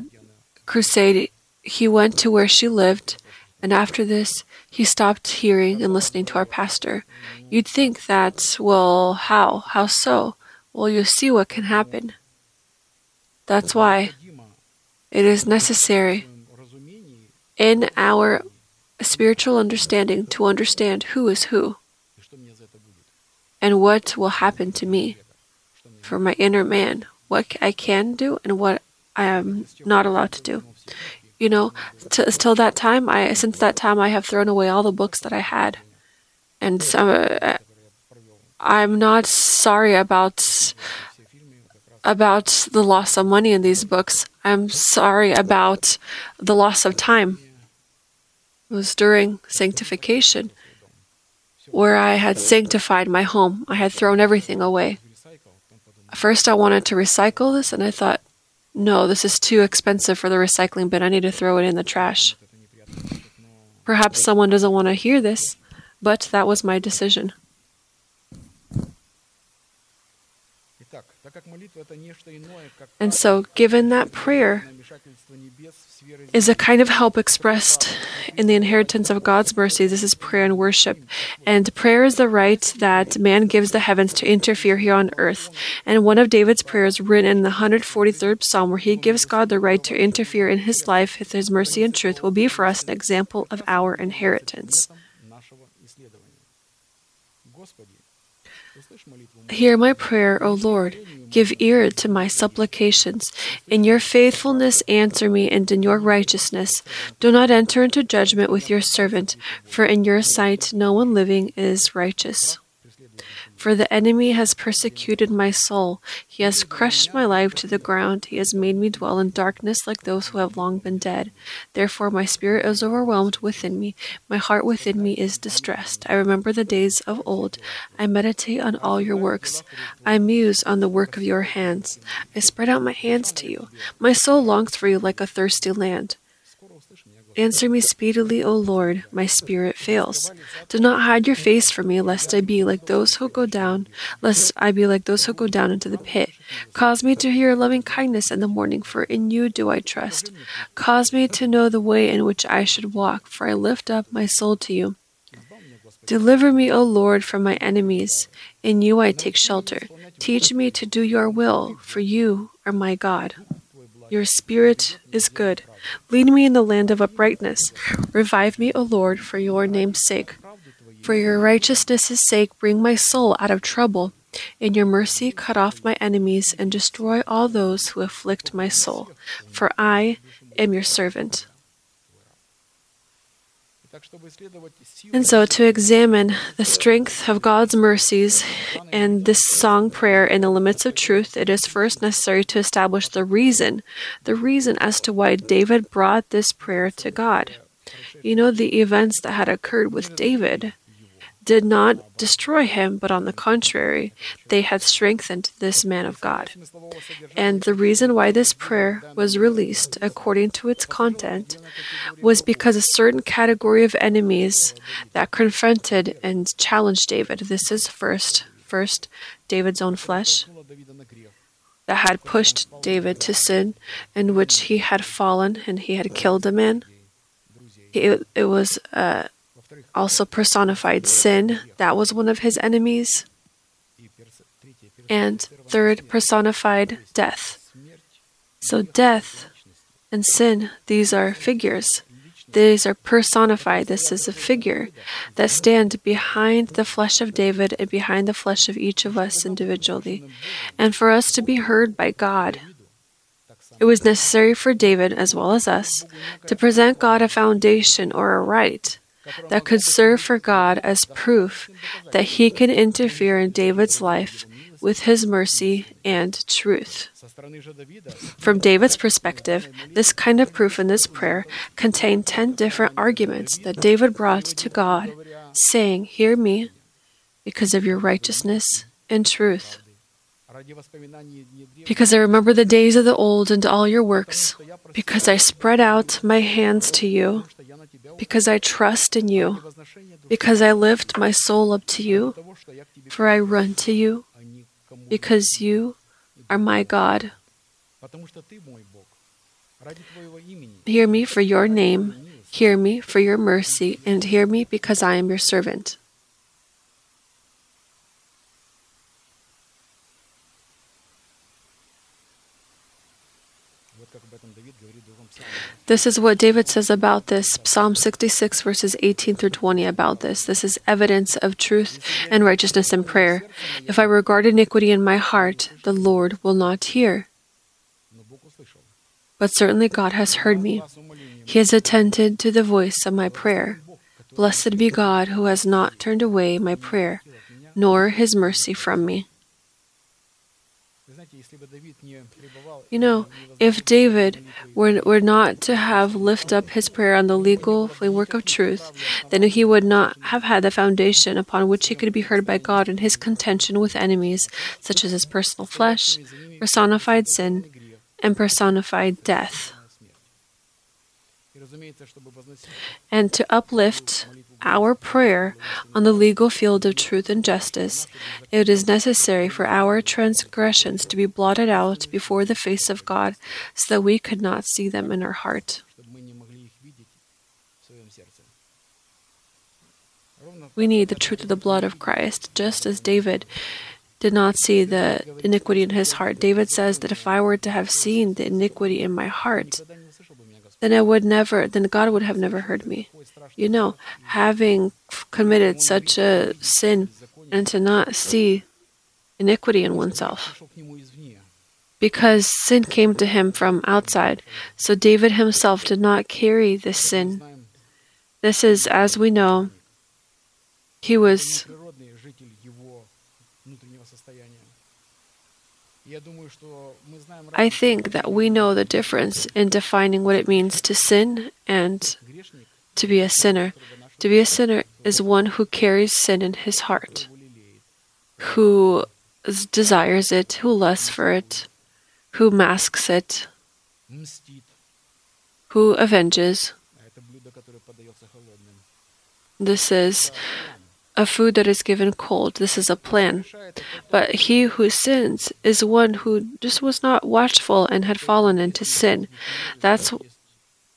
crusade, he went to where she lived. And after this, he stopped hearing and listening to our pastor. You'd think that, well, how? How so? Well, you see what can happen. That's why it is necessary in our spiritual understanding to understand who is who and what will happen to me for my inner man, what I can do and what I am not allowed to do. You know, t- till that time, I since that time I have thrown away all the books that I had, and so, uh, I'm not sorry about about the loss of money in these books. I'm sorry about the loss of time. It was during sanctification where I had sanctified my home. I had thrown everything away. First, I wanted to recycle this, and I thought, no, this is too expensive for the recycling bin. I need to throw it in the trash. Perhaps someone doesn't want to hear this, but that was my decision. And so, given that prayer is a kind of help expressed in the inheritance of God's mercy, this is prayer and worship. And prayer is the right that man gives the heavens to interfere here on earth. And one of David's prayers, written in the 143rd Psalm, where he gives God the right to interfere in his life with his mercy and truth, will be for us an example of our inheritance. Hear my prayer, O Lord. Give ear to my supplications. In your faithfulness, answer me, and in your righteousness. Do not enter into judgment with your servant, for in your sight no one living is righteous. For the enemy has persecuted my soul. He has crushed my life to the ground. He has made me dwell in darkness like those who have long been dead. Therefore, my spirit is overwhelmed within me. My heart within me is distressed. I remember the days of old. I meditate on all your works. I muse on the work of your hands. I spread out my hands to you. My soul longs for you like a thirsty land. Answer me speedily, O Lord, my spirit fails. Do not hide your face from me, lest I be like those who go down, lest I be like those who go down into the pit. Cause me to hear loving kindness in the morning, for in you do I trust. Cause me to know the way in which I should walk, for I lift up my soul to you. Deliver me, O Lord, from my enemies. In you I take shelter. Teach me to do your will, for you are my God. Your spirit is good. Lead me in the land of uprightness. Revive me, O Lord, for your name's sake. For your righteousness' sake, bring my soul out of trouble. In your mercy, cut off my enemies and destroy all those who afflict my soul. For I am your servant. And so, to examine the strength of God's mercies and this song prayer in the limits of truth, it is first necessary to establish the reason, the reason as to why David brought this prayer to God. You know, the events that had occurred with David did not destroy him, but on the contrary, they had strengthened this man of God. And the reason why this prayer was released according to its content was because a certain category of enemies that confronted and challenged David. This is first, first David's own flesh that had pushed David to sin, in which he had fallen and he had killed a man. It, it was uh, also personified sin. That was one of his enemies. And third, personified death. So, death and sin, these are figures. These are personified. This is a figure that stand behind the flesh of David and behind the flesh of each of us individually. And for us to be heard by God, it was necessary for David, as well as us, to present God a foundation or a right that could serve for God as proof that He can interfere in David's life with His mercy and truth. From David's perspective, this kind of proof in this prayer contained 10 different arguments that David brought to God, saying, Hear me because of your righteousness and truth. Because I remember the days of the old and all your works, because I spread out my hands to you, because I trust in you, because I lift my soul up to you, for I run to you, because you are my God. Hear me for your name, hear me for your mercy, and hear me because I am your servant. This is what David says about this. Psalm 66, verses 18 through 20 about this. This is evidence of truth and righteousness in prayer. If I regard iniquity in my heart, the Lord will not hear. But certainly God has heard me. He has attended to the voice of my prayer. Blessed be God who has not turned away my prayer, nor his mercy from me. You know, if David were, were not to have lifted up his prayer on the legal framework of truth, then he would not have had the foundation upon which he could be heard by God in his contention with enemies, such as his personal flesh, personified sin, and personified death. And to uplift our prayer on the legal field of truth and justice, it is necessary for our transgressions to be blotted out before the face of God so that we could not see them in our heart. We need the truth of the blood of Christ, just as David did not see the iniquity in his heart. David says that if I were to have seen the iniquity in my heart, then I would never, then God would have never heard me. You know, having committed such a sin and to not see iniquity in oneself. Because sin came to him from outside, so David himself did not carry this sin. This is, as we know, he was I think that we know the difference in defining what it means to sin and to be a sinner. To be a sinner is one who carries sin in his heart, who desires it, who lusts for it, who masks it, who avenges. This is a food that is given cold. This is a plan. But he who sins is one who just was not watchful and had fallen into sin. That's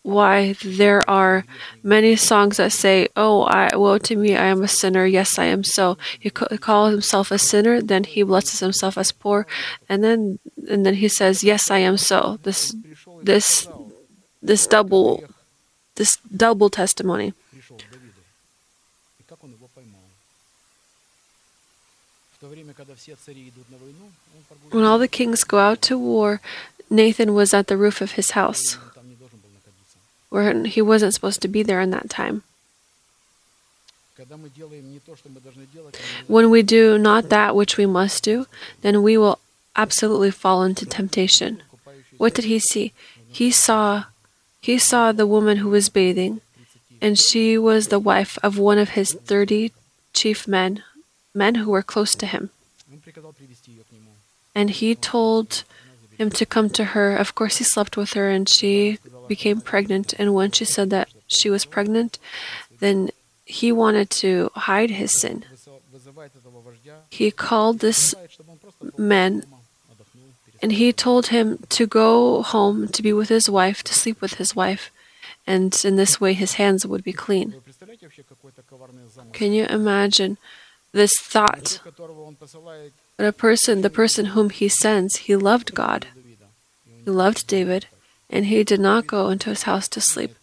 why there are many songs that say, "Oh, I, woe to me, I am a sinner. Yes, I am so." He calls himself a sinner, then he blesses himself as poor, and then and then he says, "Yes, I am so." This this this double this double testimony. When all the kings go out to war, Nathan was at the roof of his house, where he wasn't supposed to be there in that time. When we do not that which we must do, then we will absolutely fall into temptation. What did he see? He saw he saw the woman who was bathing, and she was the wife of one of his 30 chief men men who were close to him. And he told him to come to her. Of course, he slept with her and she became pregnant. And when she said that she was pregnant, then he wanted to hide his sin. He called this man and he told him to go home to be with his wife, to sleep with his wife, and in this way his hands would be clean. Can you imagine this thought. But a person, the person whom he sends, he loved God. He loved David, and he did not go into his house to sleep.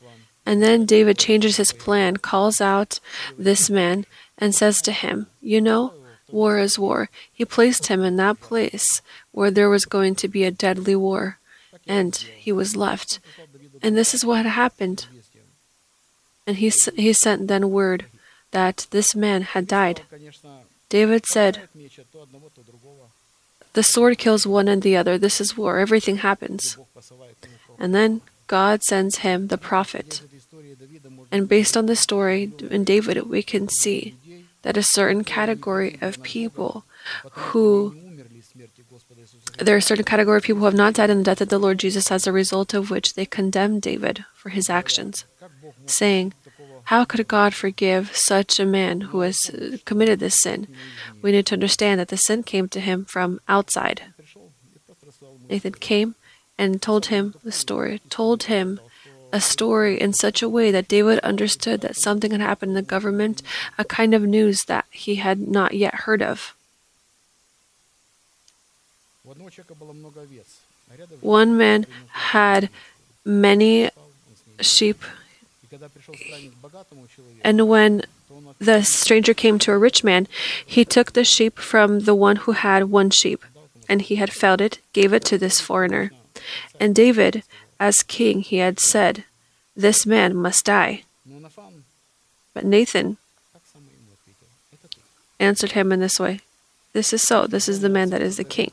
And then David changes his plan, calls out this man, and says to him, You know, war is war. He placed him in that place where there was going to be a deadly war, and he was left. And this is what happened. And he, he sent then word that this man had died. David said, The sword kills one and the other. This is war. Everything happens. And then God sends him the prophet. And based on the story in David, we can see that a certain category of people who there are a certain category of people who have not died in the death of the Lord Jesus, as a result of which they condemn David for his actions, saying, how could God forgive such a man who has committed this sin? We need to understand that the sin came to him from outside. Nathan came and told him the story, told him a story in such a way that David understood that something had happened in the government, a kind of news that he had not yet heard of. One man had many sheep and when the stranger came to a rich man, he took the sheep from the one who had one sheep, and he had felled it, gave it to this foreigner. And David, as king, he had said, This man must die. But Nathan answered him in this way This is so. This is the man that is the king.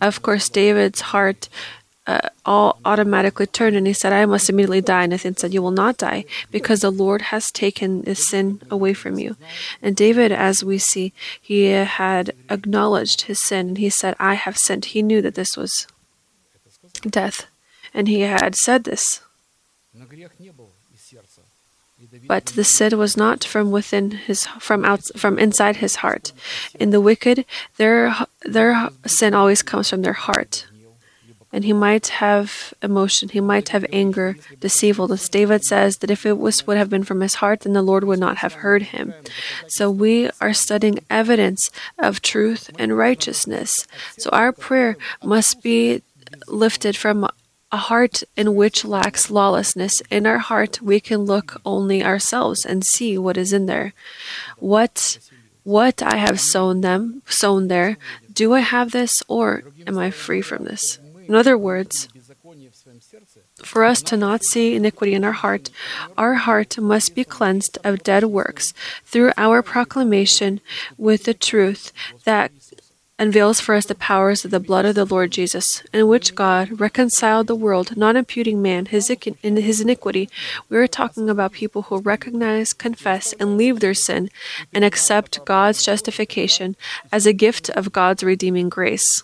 Of course, David's heart uh, all automatically turned and he said, I must immediately die. And Nathan said, You will not die because the Lord has taken this sin away from you. And David, as we see, he had acknowledged his sin and he said, I have sinned. He knew that this was death. And he had said this. But the sin was not from within his from out from inside his heart. In the wicked, their their sin always comes from their heart and he might have emotion, he might have anger, deceitfulness. David says that if it was would have been from his heart, then the Lord would not have heard him. So we are studying evidence of truth and righteousness. So our prayer must be lifted from a heart in which lacks lawlessness. In our heart, we can look only ourselves and see what is in there. What what I have sown them, sown there, do I have this or am I free from this? In other words, for us to not see iniquity in our heart, our heart must be cleansed of dead works through our proclamation with the truth that unveils for us the powers of the blood of the Lord Jesus, in which God reconciled the world, not imputing man his, in his iniquity. We are talking about people who recognize, confess, and leave their sin and accept God's justification as a gift of God's redeeming grace.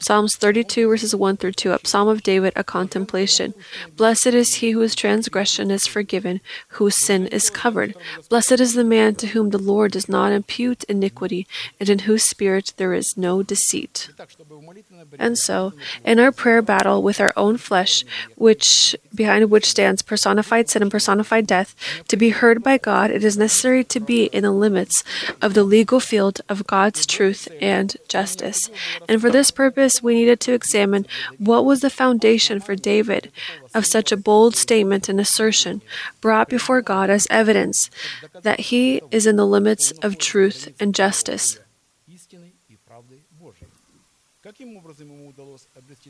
Psalms 32, verses 1 through 2, a Psalm of David, a contemplation. Blessed is he whose transgression is forgiven, whose sin is covered. Blessed is the man to whom the Lord does not impute iniquity, and in whose spirit there is no deceit. And so, in our prayer battle with our own flesh, which behind which stands personified sin and personified death, to be heard by God, it is necessary to be in the limits of the legal field of God's truth and justice. And for this purpose, we needed to examine what was the foundation for David of such a bold statement and assertion brought before God as evidence that he is in the limits of truth and justice.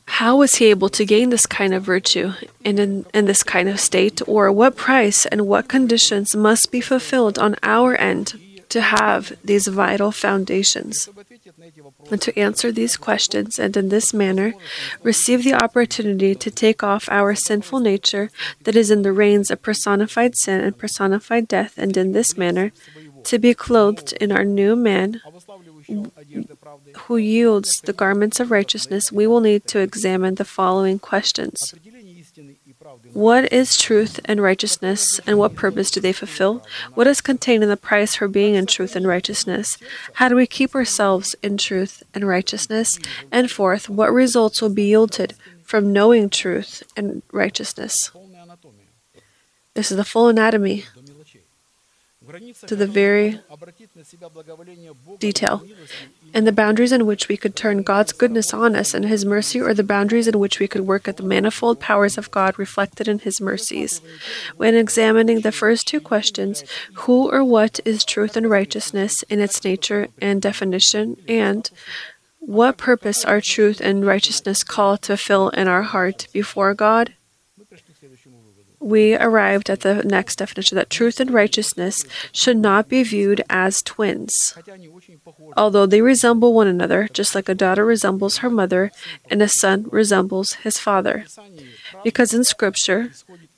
How was he able to gain this kind of virtue and in, in this kind of state, or what price and what conditions must be fulfilled on our end to have these vital foundations? And to answer these questions and in this manner, receive the opportunity to take off our sinful nature that is in the reins of personified sin and personified death, and in this manner, to be clothed in our new man who yields the garments of righteousness, we will need to examine the following questions. What is truth and righteousness, and what purpose do they fulfill? What is contained in the price for being in truth and righteousness? How do we keep ourselves in truth and righteousness? And fourth, what results will be yielded from knowing truth and righteousness? This is the full anatomy to the very detail, and the boundaries in which we could turn God's goodness on us and His mercy, or the boundaries in which we could work at the manifold powers of God reflected in His mercies. When examining the first two questions, who or what is truth and righteousness in its nature and definition, and what purpose are truth and righteousness called to fill in our heart before God? We arrived at the next definition that truth and righteousness should not be viewed as twins. Although they resemble one another, just like a daughter resembles her mother and a son resembles his father. Because in Scripture,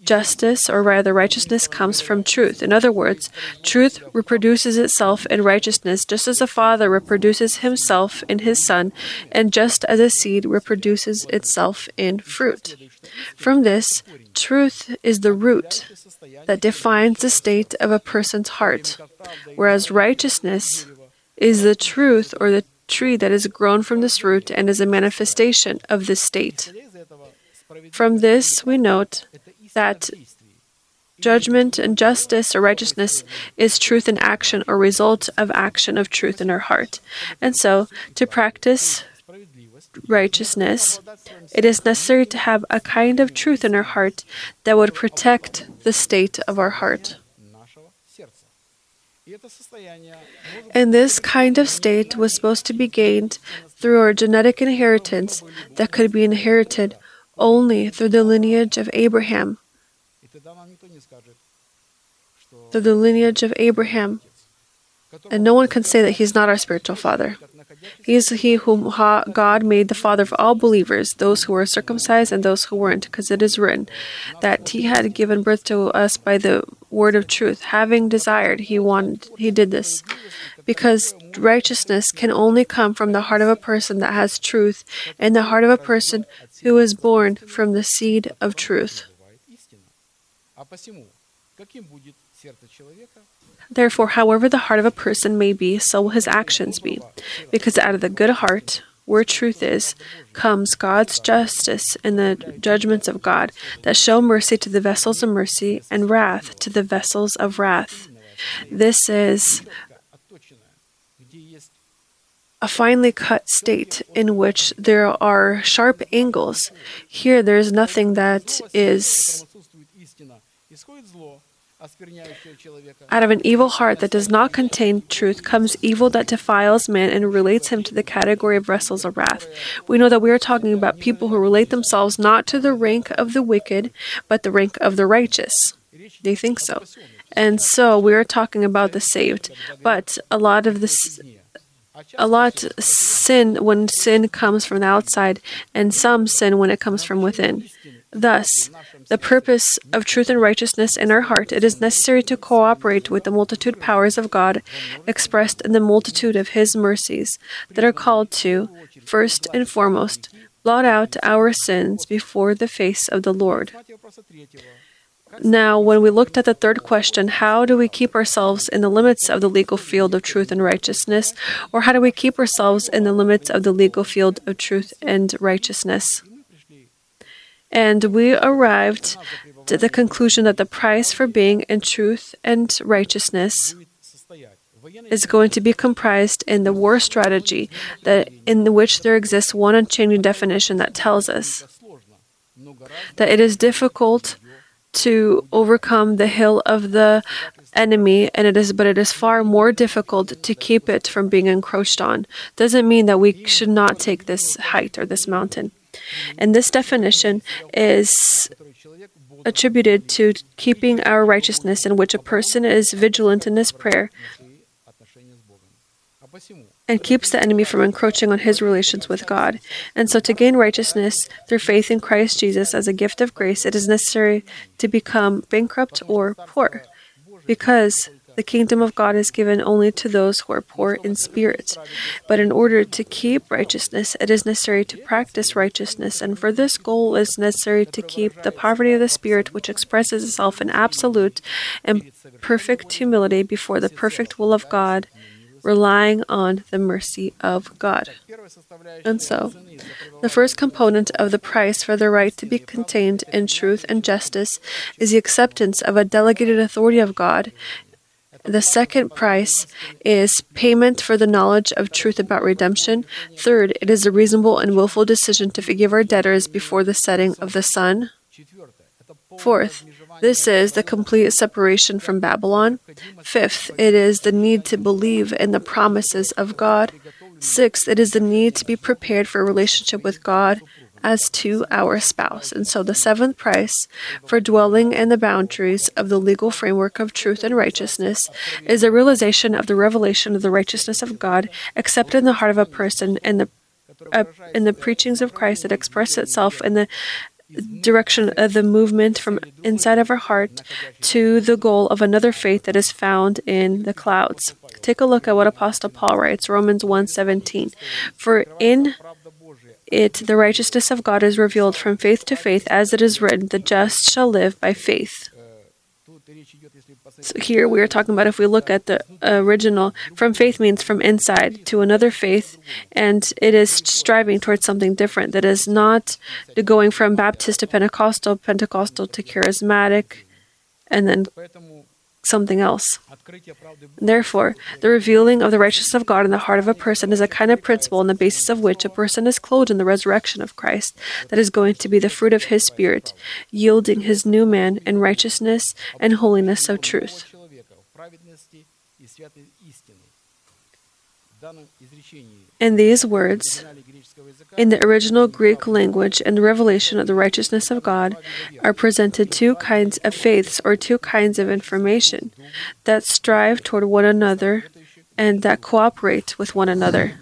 justice, or rather righteousness, comes from truth. In other words, truth reproduces itself in righteousness just as a father reproduces himself in his son, and just as a seed reproduces itself in fruit. From this, truth is the root that defines the state of a person's heart, whereas righteousness is the truth or the tree that is grown from this root and is a manifestation of this state. From this, we note that judgment and justice or righteousness is truth in action or result of action of truth in our heart. And so, to practice righteousness, it is necessary to have a kind of truth in our heart that would protect the state of our heart. And this kind of state was supposed to be gained through our genetic inheritance that could be inherited only through the lineage of Abraham. Through the lineage of Abraham. And no one can say that he's not our spiritual father. He is he whom God made the father of all believers, those who were circumcised and those who weren't, because it is written that he had given birth to us by the word of truth. Having desired, he wanted, he did this. Because righteousness can only come from the heart of a person that has truth, and the heart of a person who is born from the seed of truth. Therefore, however the heart of a person may be, so will his actions be. Because out of the good heart, where truth is, comes God's justice and the judgments of God that show mercy to the vessels of mercy and wrath to the vessels of wrath. This is a finely cut state in which there are sharp angles. Here, there is nothing that is Out of an evil heart that does not contain truth comes evil that defiles man and relates him to the category of vessels of wrath. We know that we are talking about people who relate themselves not to the rank of the wicked, but the rank of the righteous. They think so. And so we are talking about the saved. But a lot of this a lot sin when sin comes from the outside, and some sin when it comes from within. Thus, the purpose of truth and righteousness in our heart, it is necessary to cooperate with the multitude powers of God expressed in the multitude of His mercies that are called to, first and foremost, blot out our sins before the face of the Lord. Now, when we looked at the third question, how do we keep ourselves in the limits of the legal field of truth and righteousness? Or how do we keep ourselves in the limits of the legal field of truth and righteousness? And we arrived to the conclusion that the price for being in truth and righteousness is going to be comprised in the war strategy that in which there exists one unchanging definition that tells us that it is difficult to overcome the hill of the enemy and it is but it is far more difficult to keep it from being encroached on. Doesn't mean that we should not take this height or this mountain. And this definition is attributed to keeping our righteousness in which a person is vigilant in his prayer and keeps the enemy from encroaching on his relations with God. And so, to gain righteousness through faith in Christ Jesus as a gift of grace, it is necessary to become bankrupt or poor, because the kingdom of God is given only to those who are poor in spirit. But in order to keep righteousness, it is necessary to practice righteousness, and for this goal it is necessary to keep the poverty of the spirit, which expresses itself in absolute and perfect humility before the perfect will of God relying on the mercy of God. And so, the first component of the price for the right to be contained in truth and justice is the acceptance of a delegated authority of God. The second price is payment for the knowledge of truth about redemption. Third, it is a reasonable and willful decision to forgive our debtors before the setting of the sun. Fourth, this is the complete separation from Babylon. Fifth, it is the need to believe in the promises of God. Sixth, it is the need to be prepared for a relationship with God as to our spouse. And so the seventh price for dwelling in the boundaries of the legal framework of truth and righteousness is a realization of the revelation of the righteousness of God accepted in the heart of a person and the uh, in the preachings of Christ that express itself in the direction of the movement from inside of our heart to the goal of another faith that is found in the clouds. Take a look at what Apostle Paul writes, Romans 1:17. For in it the righteousness of God is revealed from faith to faith, as it is written, the just shall live by faith. So here we are talking about if we look at the original, from faith means from inside to another faith, and it is striving towards something different. That is not the going from Baptist to Pentecostal, Pentecostal to charismatic, and then something else. Therefore, the revealing of the righteousness of God in the heart of a person is a kind of principle on the basis of which a person is clothed in the resurrection of Christ that is going to be the fruit of his Spirit, yielding his new man in righteousness and holiness of truth. In these words, in the original Greek language and the revelation of the righteousness of God are presented two kinds of faiths or two kinds of information that strive toward one another and that cooperate with one another.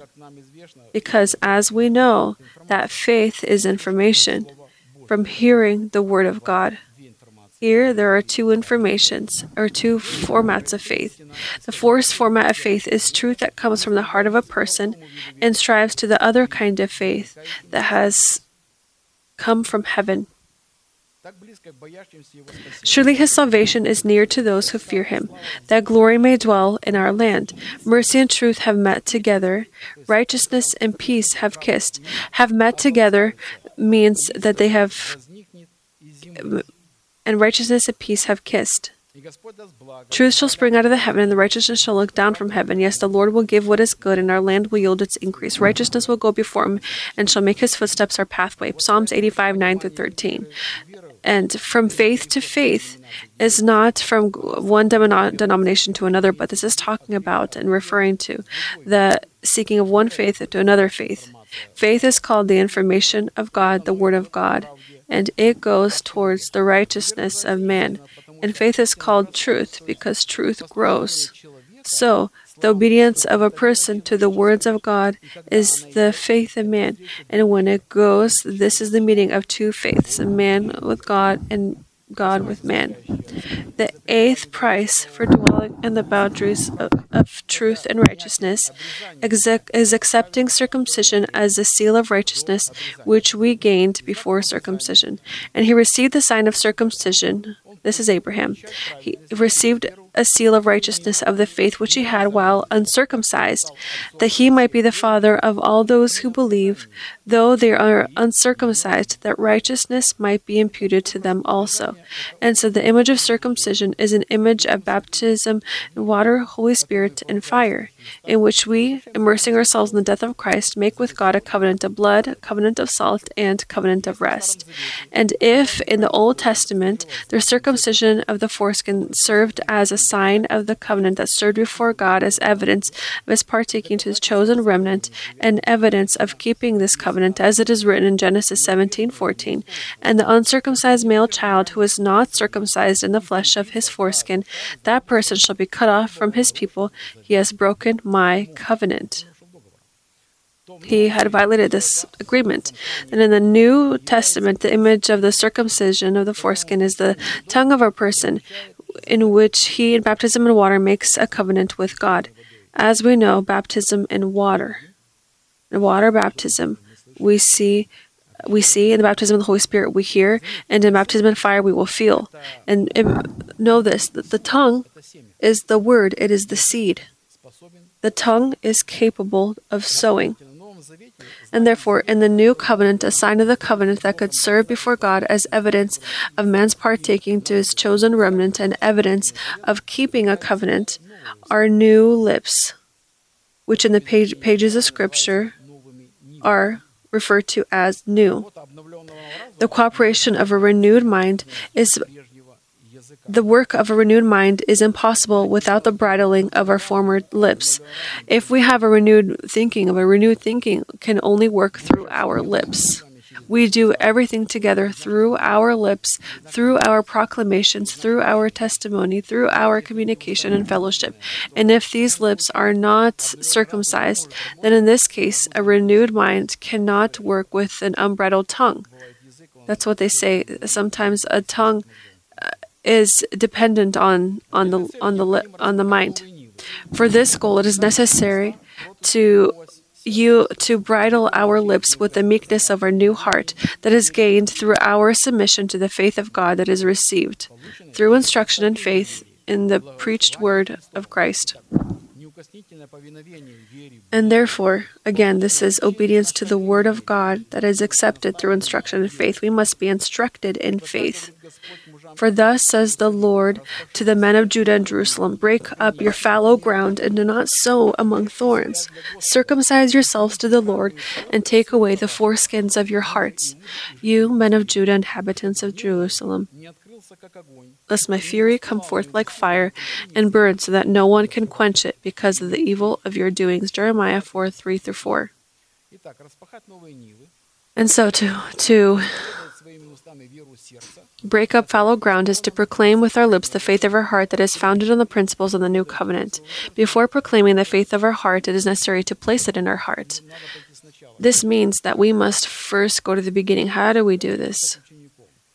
Because as we know, that faith is information from hearing the Word of God. Here, there are two informations, or two formats of faith. The first format of faith is truth that comes from the heart of a person and strives to the other kind of faith that has come from heaven. Surely his salvation is near to those who fear him, that glory may dwell in our land. Mercy and truth have met together, righteousness and peace have kissed. Have met together means that they have and righteousness and peace have kissed. Truth shall spring out of the heaven, and the righteousness shall look down from heaven. Yes, the Lord will give what is good, and our land will yield its increase. Righteousness will go before him, and shall make his footsteps our pathway. Psalms 85, 9 through 13. And from faith to faith is not from one denomination to another, but this is talking about and referring to the seeking of one faith to another faith. Faith is called the information of God, the Word of God, and it goes towards the righteousness of man. And faith is called truth because truth grows. So, the obedience of a person to the words of God is the faith of man. And when it goes, this is the meeting of two faiths, a man with God and God with man. The eighth price for dwelling in the boundaries of, of truth and righteousness is accepting circumcision as the seal of righteousness which we gained before circumcision. And he received the sign of circumcision. This is Abraham. He received a seal of righteousness of the faith which he had while uncircumcised, that he might be the father of all those who believe, though they are uncircumcised, that righteousness might be imputed to them also. And so the image of circumcision is an image of baptism in water, Holy Spirit, and fire, in which we, immersing ourselves in the death of Christ, make with God a covenant of blood, a covenant of salt, and covenant of rest. And if in the Old Testament the circumcision of the foreskin served as a sign of the covenant that stood before God as evidence of his partaking to his chosen remnant and evidence of keeping this covenant, as it is written in Genesis 17:14. And the uncircumcised male child who is not circumcised in the flesh of his foreskin, that person shall be cut off from his people. He has broken my covenant he had violated this agreement. And in the New Testament, the image of the circumcision of the foreskin is the tongue of a person in which he, in baptism in water, makes a covenant with God. As we know, baptism in water, in water baptism, we see we see in the baptism of the Holy Spirit we hear, and in baptism in fire we will feel. And know this: that the tongue is the word; it is the seed. The tongue is capable of sowing. And therefore, in the new covenant, a sign of the covenant that could serve before God as evidence of man's partaking to his chosen remnant and evidence of keeping a covenant are new lips, which in the page, pages of Scripture are referred to as new. The cooperation of a renewed mind is the work of a renewed mind is impossible without the bridling of our former lips. If we have a renewed thinking, of a renewed thinking can only work through our lips. We do everything together through our lips, through our proclamations, through our testimony, through our communication and fellowship. And if these lips are not circumcised, then in this case, a renewed mind cannot work with an unbridled tongue. That's what they say. Sometimes a tongue is dependent on on the on the on the mind. For this goal, it is necessary to you to bridle our lips with the meekness of our new heart that is gained through our submission to the faith of God that is received through instruction and faith in the preached word of Christ. And therefore, again, this is obedience to the word of God that is accepted through instruction and faith. We must be instructed in faith. For thus says the Lord to the men of Judah and Jerusalem Break up your fallow ground and do not sow among thorns. Circumcise yourselves to the Lord and take away the foreskins of your hearts, you men of Judah, inhabitants of Jerusalem. Lest my fury come forth like fire and burn so that no one can quench it because of the evil of your doings. Jeremiah 4 3 through 4. And so to, to Break up fallow ground is to proclaim with our lips the faith of our heart that is founded on the principles of the new covenant. Before proclaiming the faith of our heart, it is necessary to place it in our heart. This means that we must first go to the beginning. How do we do this?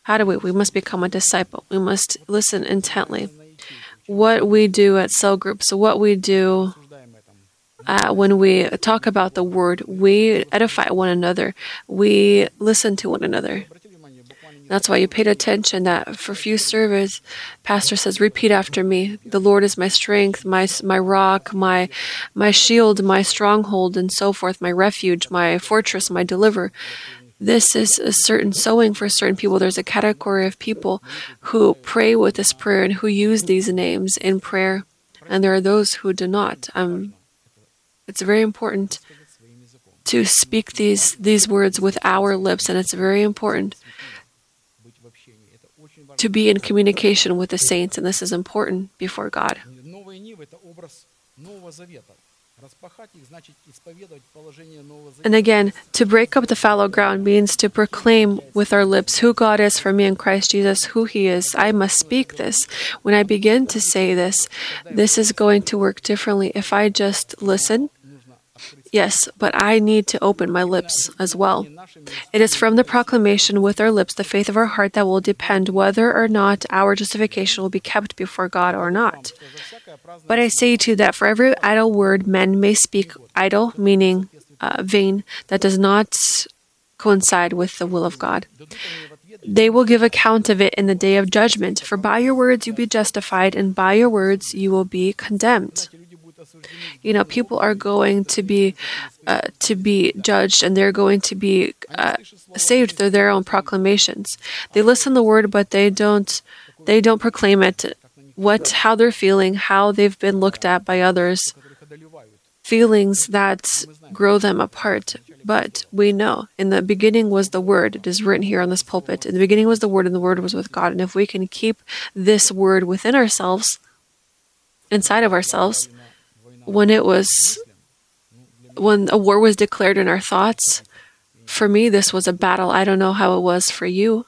How do we? We must become a disciple. We must listen intently. What we do at cell groups, what we do uh, when we talk about the word, we edify one another. We listen to one another. That's why you paid attention that for few service, pastor says, repeat after me. The Lord is my strength, my my rock, my my shield, my stronghold, and so forth, my refuge, my fortress, my deliverer. This is a certain sowing for certain people. There's a category of people who pray with this prayer and who use these names in prayer, and there are those who do not. Um, it's very important to speak these these words with our lips, and it's very important to be in communication with the saints, and this is important before God. And again, to break up the fallow ground means to proclaim with our lips who God is for me in Christ Jesus, who He is. I must speak this. When I begin to say this, this is going to work differently. If I just listen, yes, but I need to open my lips as well. It is from the proclamation with our lips, the faith of our heart, that will depend whether or not our justification will be kept before God or not. But I say to you that for every idle word men may speak, idle meaning uh, vain, that does not coincide with the will of God. They will give account of it in the day of judgment. For by your words you will be justified, and by your words you will be condemned. You know, people are going to be uh, to be judged, and they're going to be uh, saved through their own proclamations. They listen the word, but they don't they don't proclaim it. What how they're feeling, how they've been looked at by others, feelings that grow them apart. But we know in the beginning was the Word. It is written here on this pulpit. In the beginning was the Word, and the Word was with God. And if we can keep this Word within ourselves, inside of ourselves, when it was when a war was declared in our thoughts, for me this was a battle. I don't know how it was for you.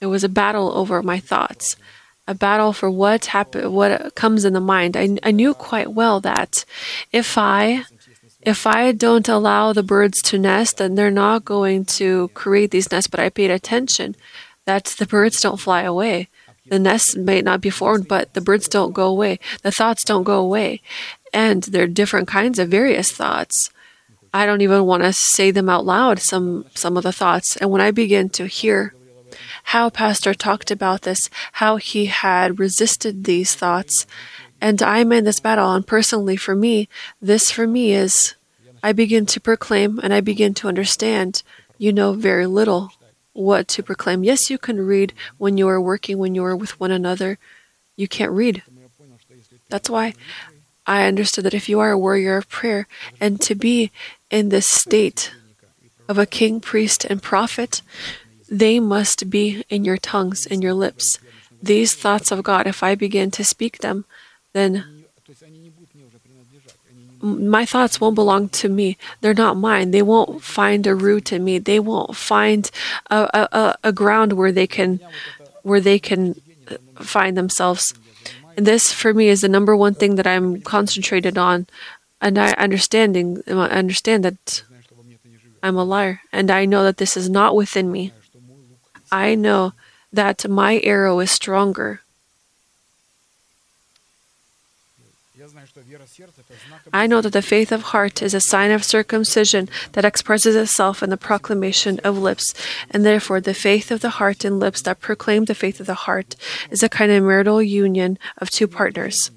It was a battle over my thoughts, a battle for what happens, what comes in the mind. I, I knew quite well that if I if I don't allow the birds to nest, then they're not going to create these nests. But I paid attention that the birds don't fly away. The nests may not be formed, but the birds don't go away. The thoughts don't go away. And there are different kinds of various thoughts. I don't even want to say them out loud, some some of the thoughts. And when I begin to hear how Pastor talked about this, how he had resisted these thoughts, and I'm in this battle. And personally, for me, this for me is I begin to proclaim and I begin to understand. You know very little what to proclaim. Yes, you can read when you are working, when you are with one another. You can't read. That's why I understood that if you are a warrior of prayer and to be in this state of a king, priest, and prophet, they must be in your tongues, in your lips. These thoughts of God, if I begin to speak them, then my thoughts won't belong to me. They're not mine. They won't find a root in me. They won't find a, a, a ground where they can where they can find themselves. And this for me is the number one thing that I'm concentrated on, and I understanding I understand that I'm a liar, and I know that this is not within me. I know that my arrow is stronger I know that the faith of heart is a sign of circumcision that expresses itself in the proclamation of lips, and therefore the faith of the heart and lips that proclaim the faith of the heart is a kind of marital union of two partners.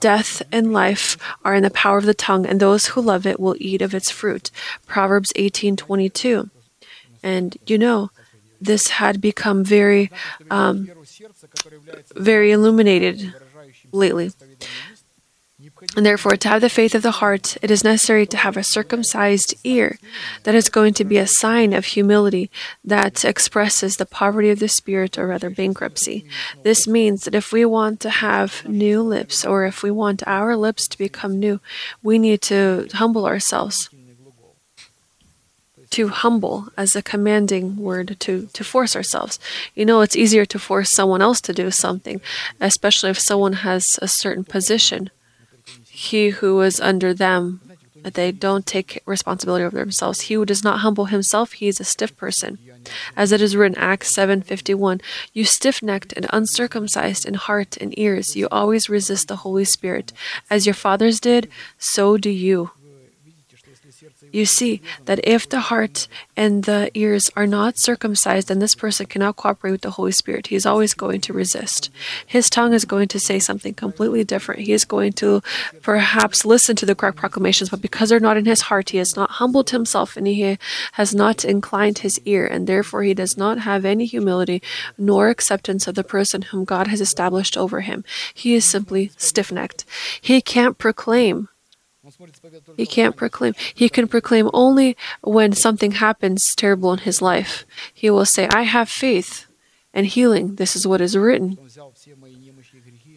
Death and life are in the power of the tongue, and those who love it will eat of its fruit. Proverbs 18:22. And you know, this had become very, um, very illuminated lately. And therefore, to have the faith of the heart, it is necessary to have a circumcised ear. That is going to be a sign of humility that expresses the poverty of the spirit, or rather, bankruptcy. This means that if we want to have new lips, or if we want our lips to become new, we need to humble ourselves. To humble as a commanding word to, to force ourselves. You know, it's easier to force someone else to do something, especially if someone has a certain position. He who is under them, they don't take responsibility over themselves. He who does not humble himself, he is a stiff person. As it is written, Acts 7:51, you stiff-necked and uncircumcised in heart and ears, you always resist the Holy Spirit. As your fathers did, so do you. You see that if the heart and the ears are not circumcised, then this person cannot cooperate with the Holy Spirit. He is always going to resist. His tongue is going to say something completely different. He is going to perhaps listen to the correct proclamations, but because they're not in his heart, he has not humbled himself and he has not inclined his ear, and therefore he does not have any humility nor acceptance of the person whom God has established over him. He is simply stiff necked. He can't proclaim he can't proclaim. He can proclaim only when something happens terrible in his life. He will say, I have faith and healing. This is what is written.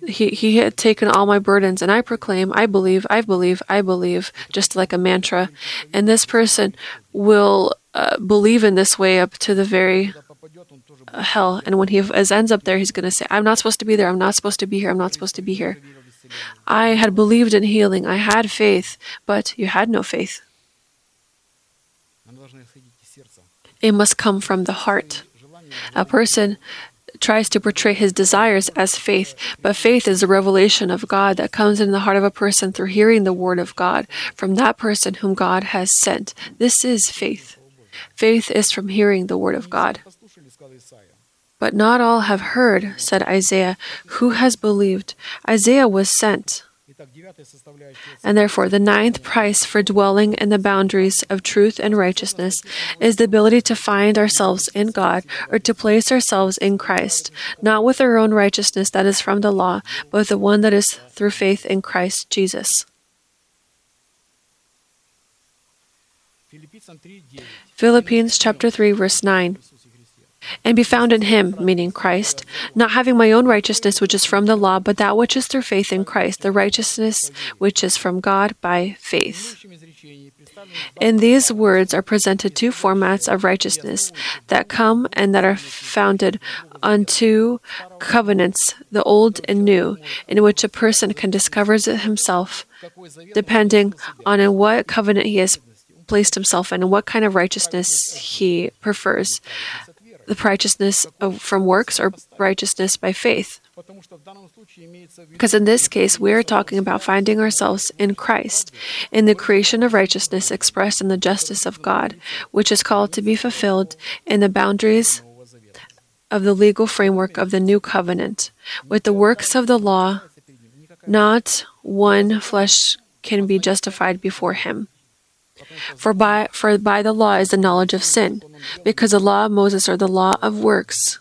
He, he had taken all my burdens, and I proclaim, I believe, I believe, I believe, just like a mantra. And this person will uh, believe in this way up to the very uh, hell. And when he is, ends up there, he's going to say, I'm not supposed to be there, I'm not supposed to be here, I'm not supposed to be here. I had believed in healing, I had faith, but you had no faith. It must come from the heart. A person tries to portray his desires as faith, but faith is a revelation of God that comes in the heart of a person through hearing the word of God from that person whom God has sent. This is faith. Faith is from hearing the word of God. But not all have heard, said Isaiah. Who has believed? Isaiah was sent. And therefore, the ninth price for dwelling in the boundaries of truth and righteousness is the ability to find ourselves in God or to place ourselves in Christ, not with our own righteousness that is from the law, but with the one that is through faith in Christ Jesus. Philippians chapter 3 verse 9 and be found in him, meaning Christ, not having my own righteousness which is from the law, but that which is through faith in Christ, the righteousness which is from God by faith. In these words are presented two formats of righteousness that come and that are founded on two covenants, the old and new, in which a person can discover himself depending on in what covenant he has placed himself in and what kind of righteousness he prefers the righteousness of, from works or righteousness by faith. Because in this case, we are talking about finding ourselves in Christ, in the creation of righteousness expressed in the justice of God, which is called to be fulfilled in the boundaries of the legal framework of the new covenant. With the works of the law, not one flesh can be justified before Him. For by, for by the law is the knowledge of sin, because the law of Moses or the law of works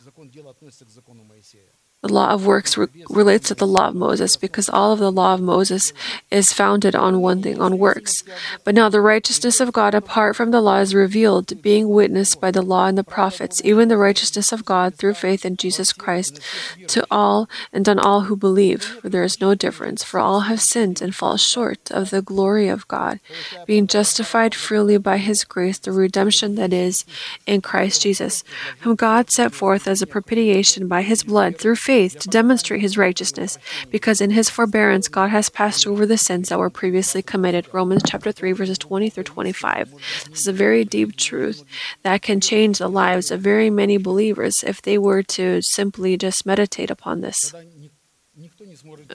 The law of works re- relates to the law of Moses because all of the law of Moses is founded on one thing, on works. But now the righteousness of God apart from the law is revealed, being witnessed by the law and the prophets, even the righteousness of God through faith in Jesus Christ to all and on all who believe. For there is no difference, for all have sinned and fall short of the glory of God, being justified freely by his grace through redemption that is in Christ Jesus, whom God set forth as a propitiation by his blood through faith faith to demonstrate his righteousness, because in his forbearance God has passed over the sins that were previously committed. Romans chapter 3 verses 20 through 25. This is a very deep truth that can change the lives of very many believers if they were to simply just meditate upon this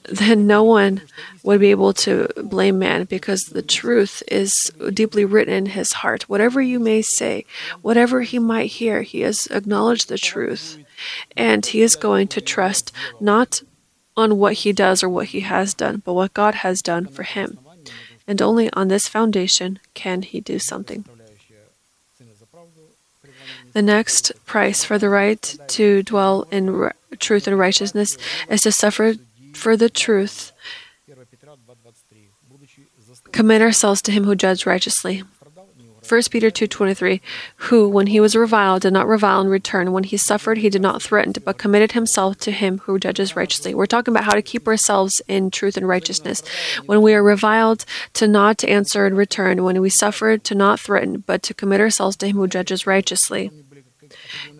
then no one would be able to blame man because the truth is deeply written in his heart. Whatever you may say, whatever he might hear, he has acknowledged the truth. And he is going to trust not on what he does or what he has done, but what God has done for him. And only on this foundation can he do something. The next price for the right to dwell in truth and righteousness is to suffer for the truth. Commit ourselves to him who judges righteously. 1 Peter 2:23, who when he was reviled did not revile in return, when he suffered he did not threaten, but committed himself to him who judges righteously. We're talking about how to keep ourselves in truth and righteousness. When we are reviled, to not answer in return, when we suffer, to not threaten, but to commit ourselves to him who judges righteously.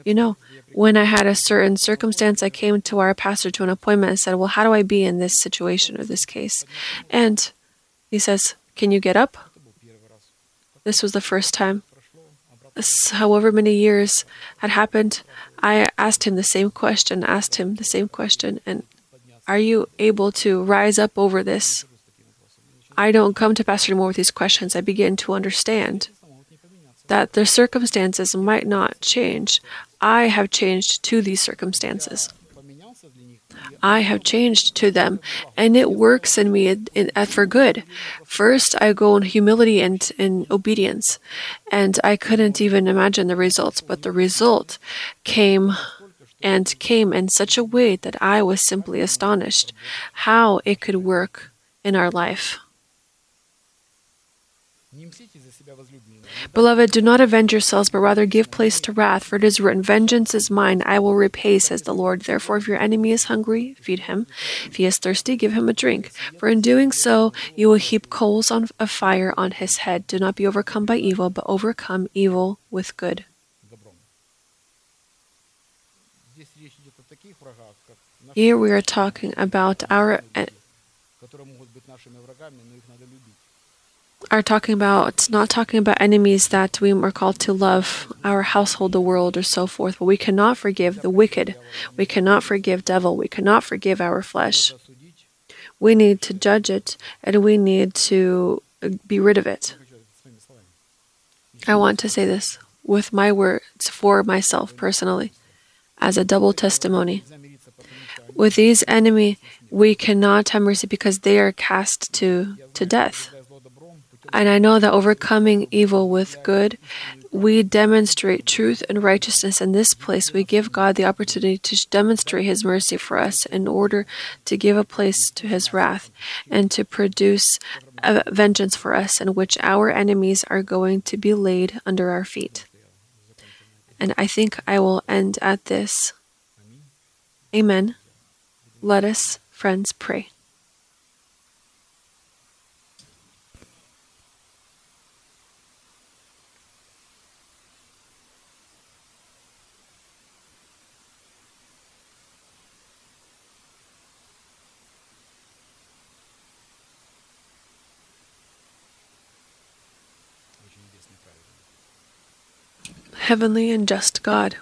You know, when I had a certain circumstance, I came to our pastor to an appointment and said, Well, how do I be in this situation or this case? And he says, Can you get up? This was the first time. However many years had happened, I asked him the same question, asked him the same question, and are you able to rise up over this? I don't come to Pastor anymore with these questions. I begin to understand that the circumstances might not change. I have changed to these circumstances. I have changed to them, and it works in me in, in, uh, for good. First, I go in humility and in obedience, and I couldn't even imagine the results, but the result came and came in such a way that I was simply astonished how it could work in our life. Beloved, do not avenge yourselves, but rather give place to wrath, for it is written, Vengeance is mine, I will repay, says the Lord. Therefore, if your enemy is hungry, feed him. If he is thirsty, give him a drink. For in doing so, you will heap coals of fire on his head. Do not be overcome by evil, but overcome evil with good. Here we are talking about our eh, are talking about not talking about enemies that we are called to love, our household, the world, or so forth, but we cannot forgive the wicked. We cannot forgive devil. We cannot forgive our flesh. We need to judge it and we need to be rid of it. I want to say this with my words for myself personally as a double testimony. With these enemy, we cannot have mercy because they are cast to, to death. And I know that overcoming evil with good, we demonstrate truth and righteousness in this place. We give God the opportunity to demonstrate His mercy for us in order to give a place to His wrath and to produce vengeance for us in which our enemies are going to be laid under our feet. And I think I will end at this. Amen. Let us, friends, pray. heavenly and just God.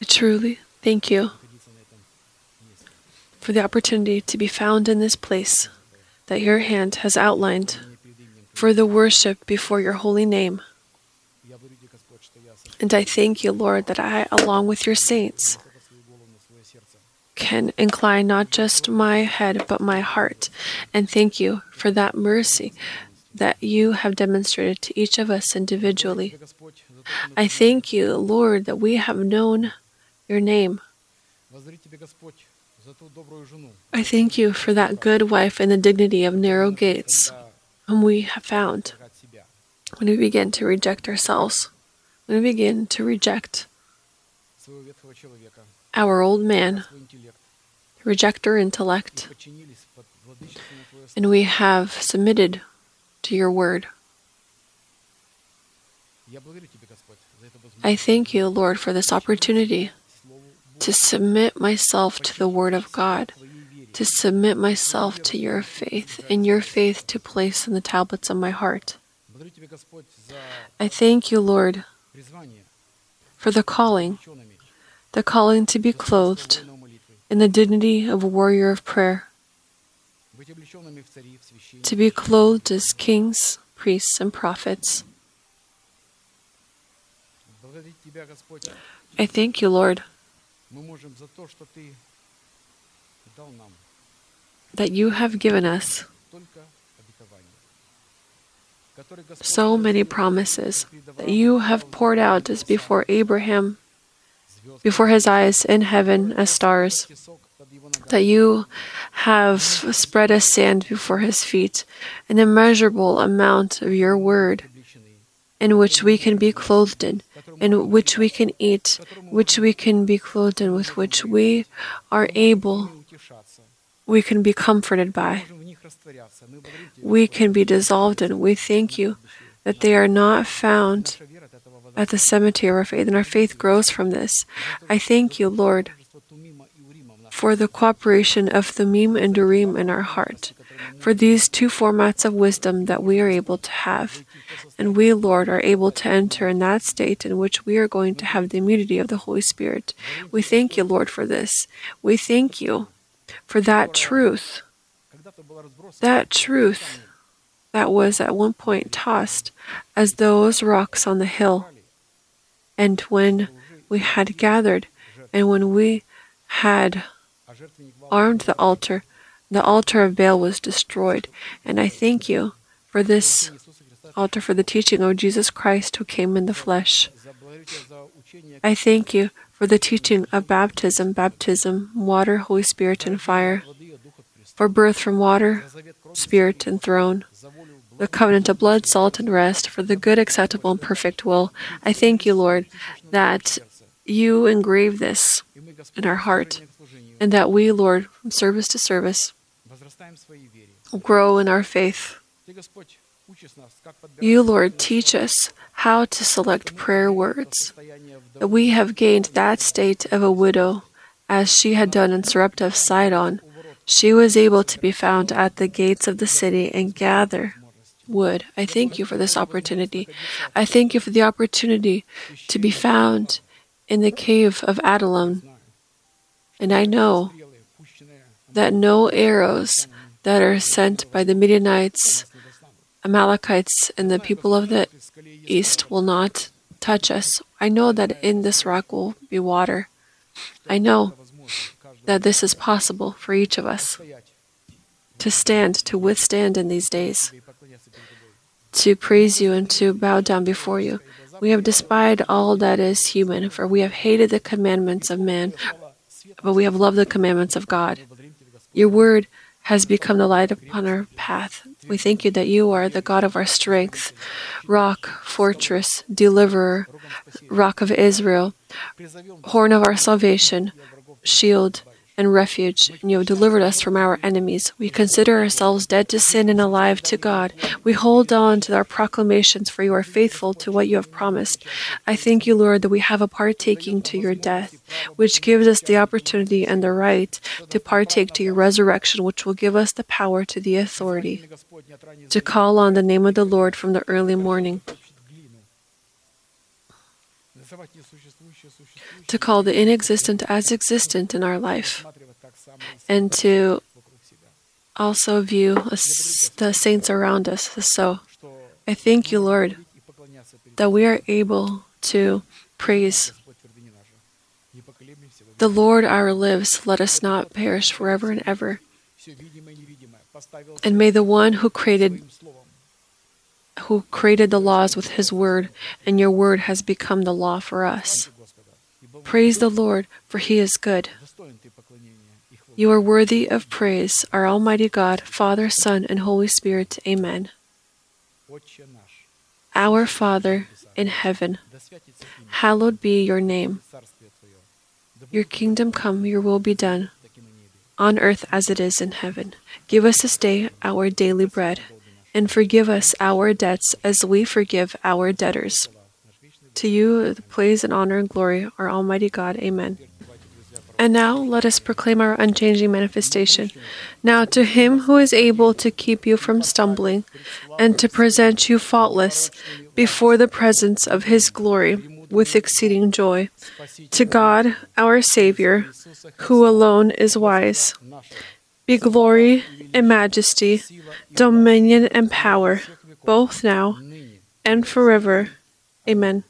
I truly thank you for the opportunity to be found in this place that your hand has outlined for the worship before your holy name. And I thank you, Lord, that I, along with your saints, can incline not just my head but my heart and thank you for that mercy that you have demonstrated to each of us individually. I thank you, Lord, that we have known your name. I thank you for that good wife and the dignity of narrow gates whom we have found when we begin to reject ourselves, when we begin to reject our old man, reject our intellect, and we have submitted to your word. I thank you, Lord, for this opportunity to submit myself to the Word of God, to submit myself to your faith, and your faith to place in the tablets of my heart. I thank you, Lord, for the calling, the calling to be clothed in the dignity of a warrior of prayer, to be clothed as kings, priests, and prophets. I thank you, Lord, that you have given us so many promises that you have poured out as before Abraham, before his eyes in heaven as stars, that you have spread a sand before his feet, an immeasurable amount of your word, in which we can be clothed in, in which we can eat, which we can be clothed in, with which we are able, we can be comforted by, we can be dissolved in. We thank you that they are not found at the cemetery of our faith, and our faith grows from this. I thank you, Lord, for the cooperation of the Thummim and Urim in our heart, for these two formats of wisdom that we are able to have. And we, Lord, are able to enter in that state in which we are going to have the immunity of the Holy Spirit. We thank you, Lord, for this. We thank you for that truth. That truth that was at one point tossed as those rocks on the hill. And when we had gathered and when we had armed the altar. The altar of Baal was destroyed. And I thank you for this altar, for the teaching of Jesus Christ who came in the flesh. I thank you for the teaching of baptism, baptism, water, Holy Spirit, and fire, for birth from water, Spirit, and throne, the covenant of blood, salt, and rest, for the good, acceptable, and perfect will. I thank you, Lord, that you engrave this in our heart and that we, Lord, from service to service, grow in our faith. You, Lord, teach us how to select prayer words. That we have gained that state of a widow, as she had done in Sarepta of Sidon. She was able to be found at the gates of the city and gather wood. I thank you for this opportunity. I thank you for the opportunity to be found in the cave of Adullam. And I know that no arrows that are sent by the Midianites, Amalekites, and the people of the east will not touch us. I know that in this rock will be water. I know that this is possible for each of us to stand, to withstand in these days, to praise you and to bow down before you. We have despised all that is human, for we have hated the commandments of man, but we have loved the commandments of God. Your word has become the light upon our path. We thank you that you are the God of our strength, rock, fortress, deliverer, rock of Israel, horn of our salvation, shield, and refuge, and you have delivered us from our enemies. We consider ourselves dead to sin and alive to God. We hold on to our proclamations, for you are faithful to what you have promised. I thank you, Lord, that we have a partaking to your death, which gives us the opportunity and the right to partake to your resurrection, which will give us the power to the authority to call on the name of the Lord from the early morning. To call the inexistent as existent in our life, and to also view the saints around us. So I thank you, Lord, that we are able to praise the Lord our lives. Let us not perish forever and ever. And may the one who created who created the laws with his word, and your word has become the law for us. Praise the Lord, for he is good. You are worthy of praise, our Almighty God, Father, Son, and Holy Spirit. Amen. Our Father in heaven, hallowed be your name. Your kingdom come, your will be done, on earth as it is in heaven. Give us this day our daily bread, and forgive us our debts as we forgive our debtors to you the praise and honor and glory, our Almighty God. Amen. And now let us proclaim our unchanging manifestation. Now to him who is able to keep you from stumbling and to present you faultless before the presence of his glory with exceeding joy. To God, our Savior, who alone is wise, be glory and majesty, dominion and power, both now and forever. Amen.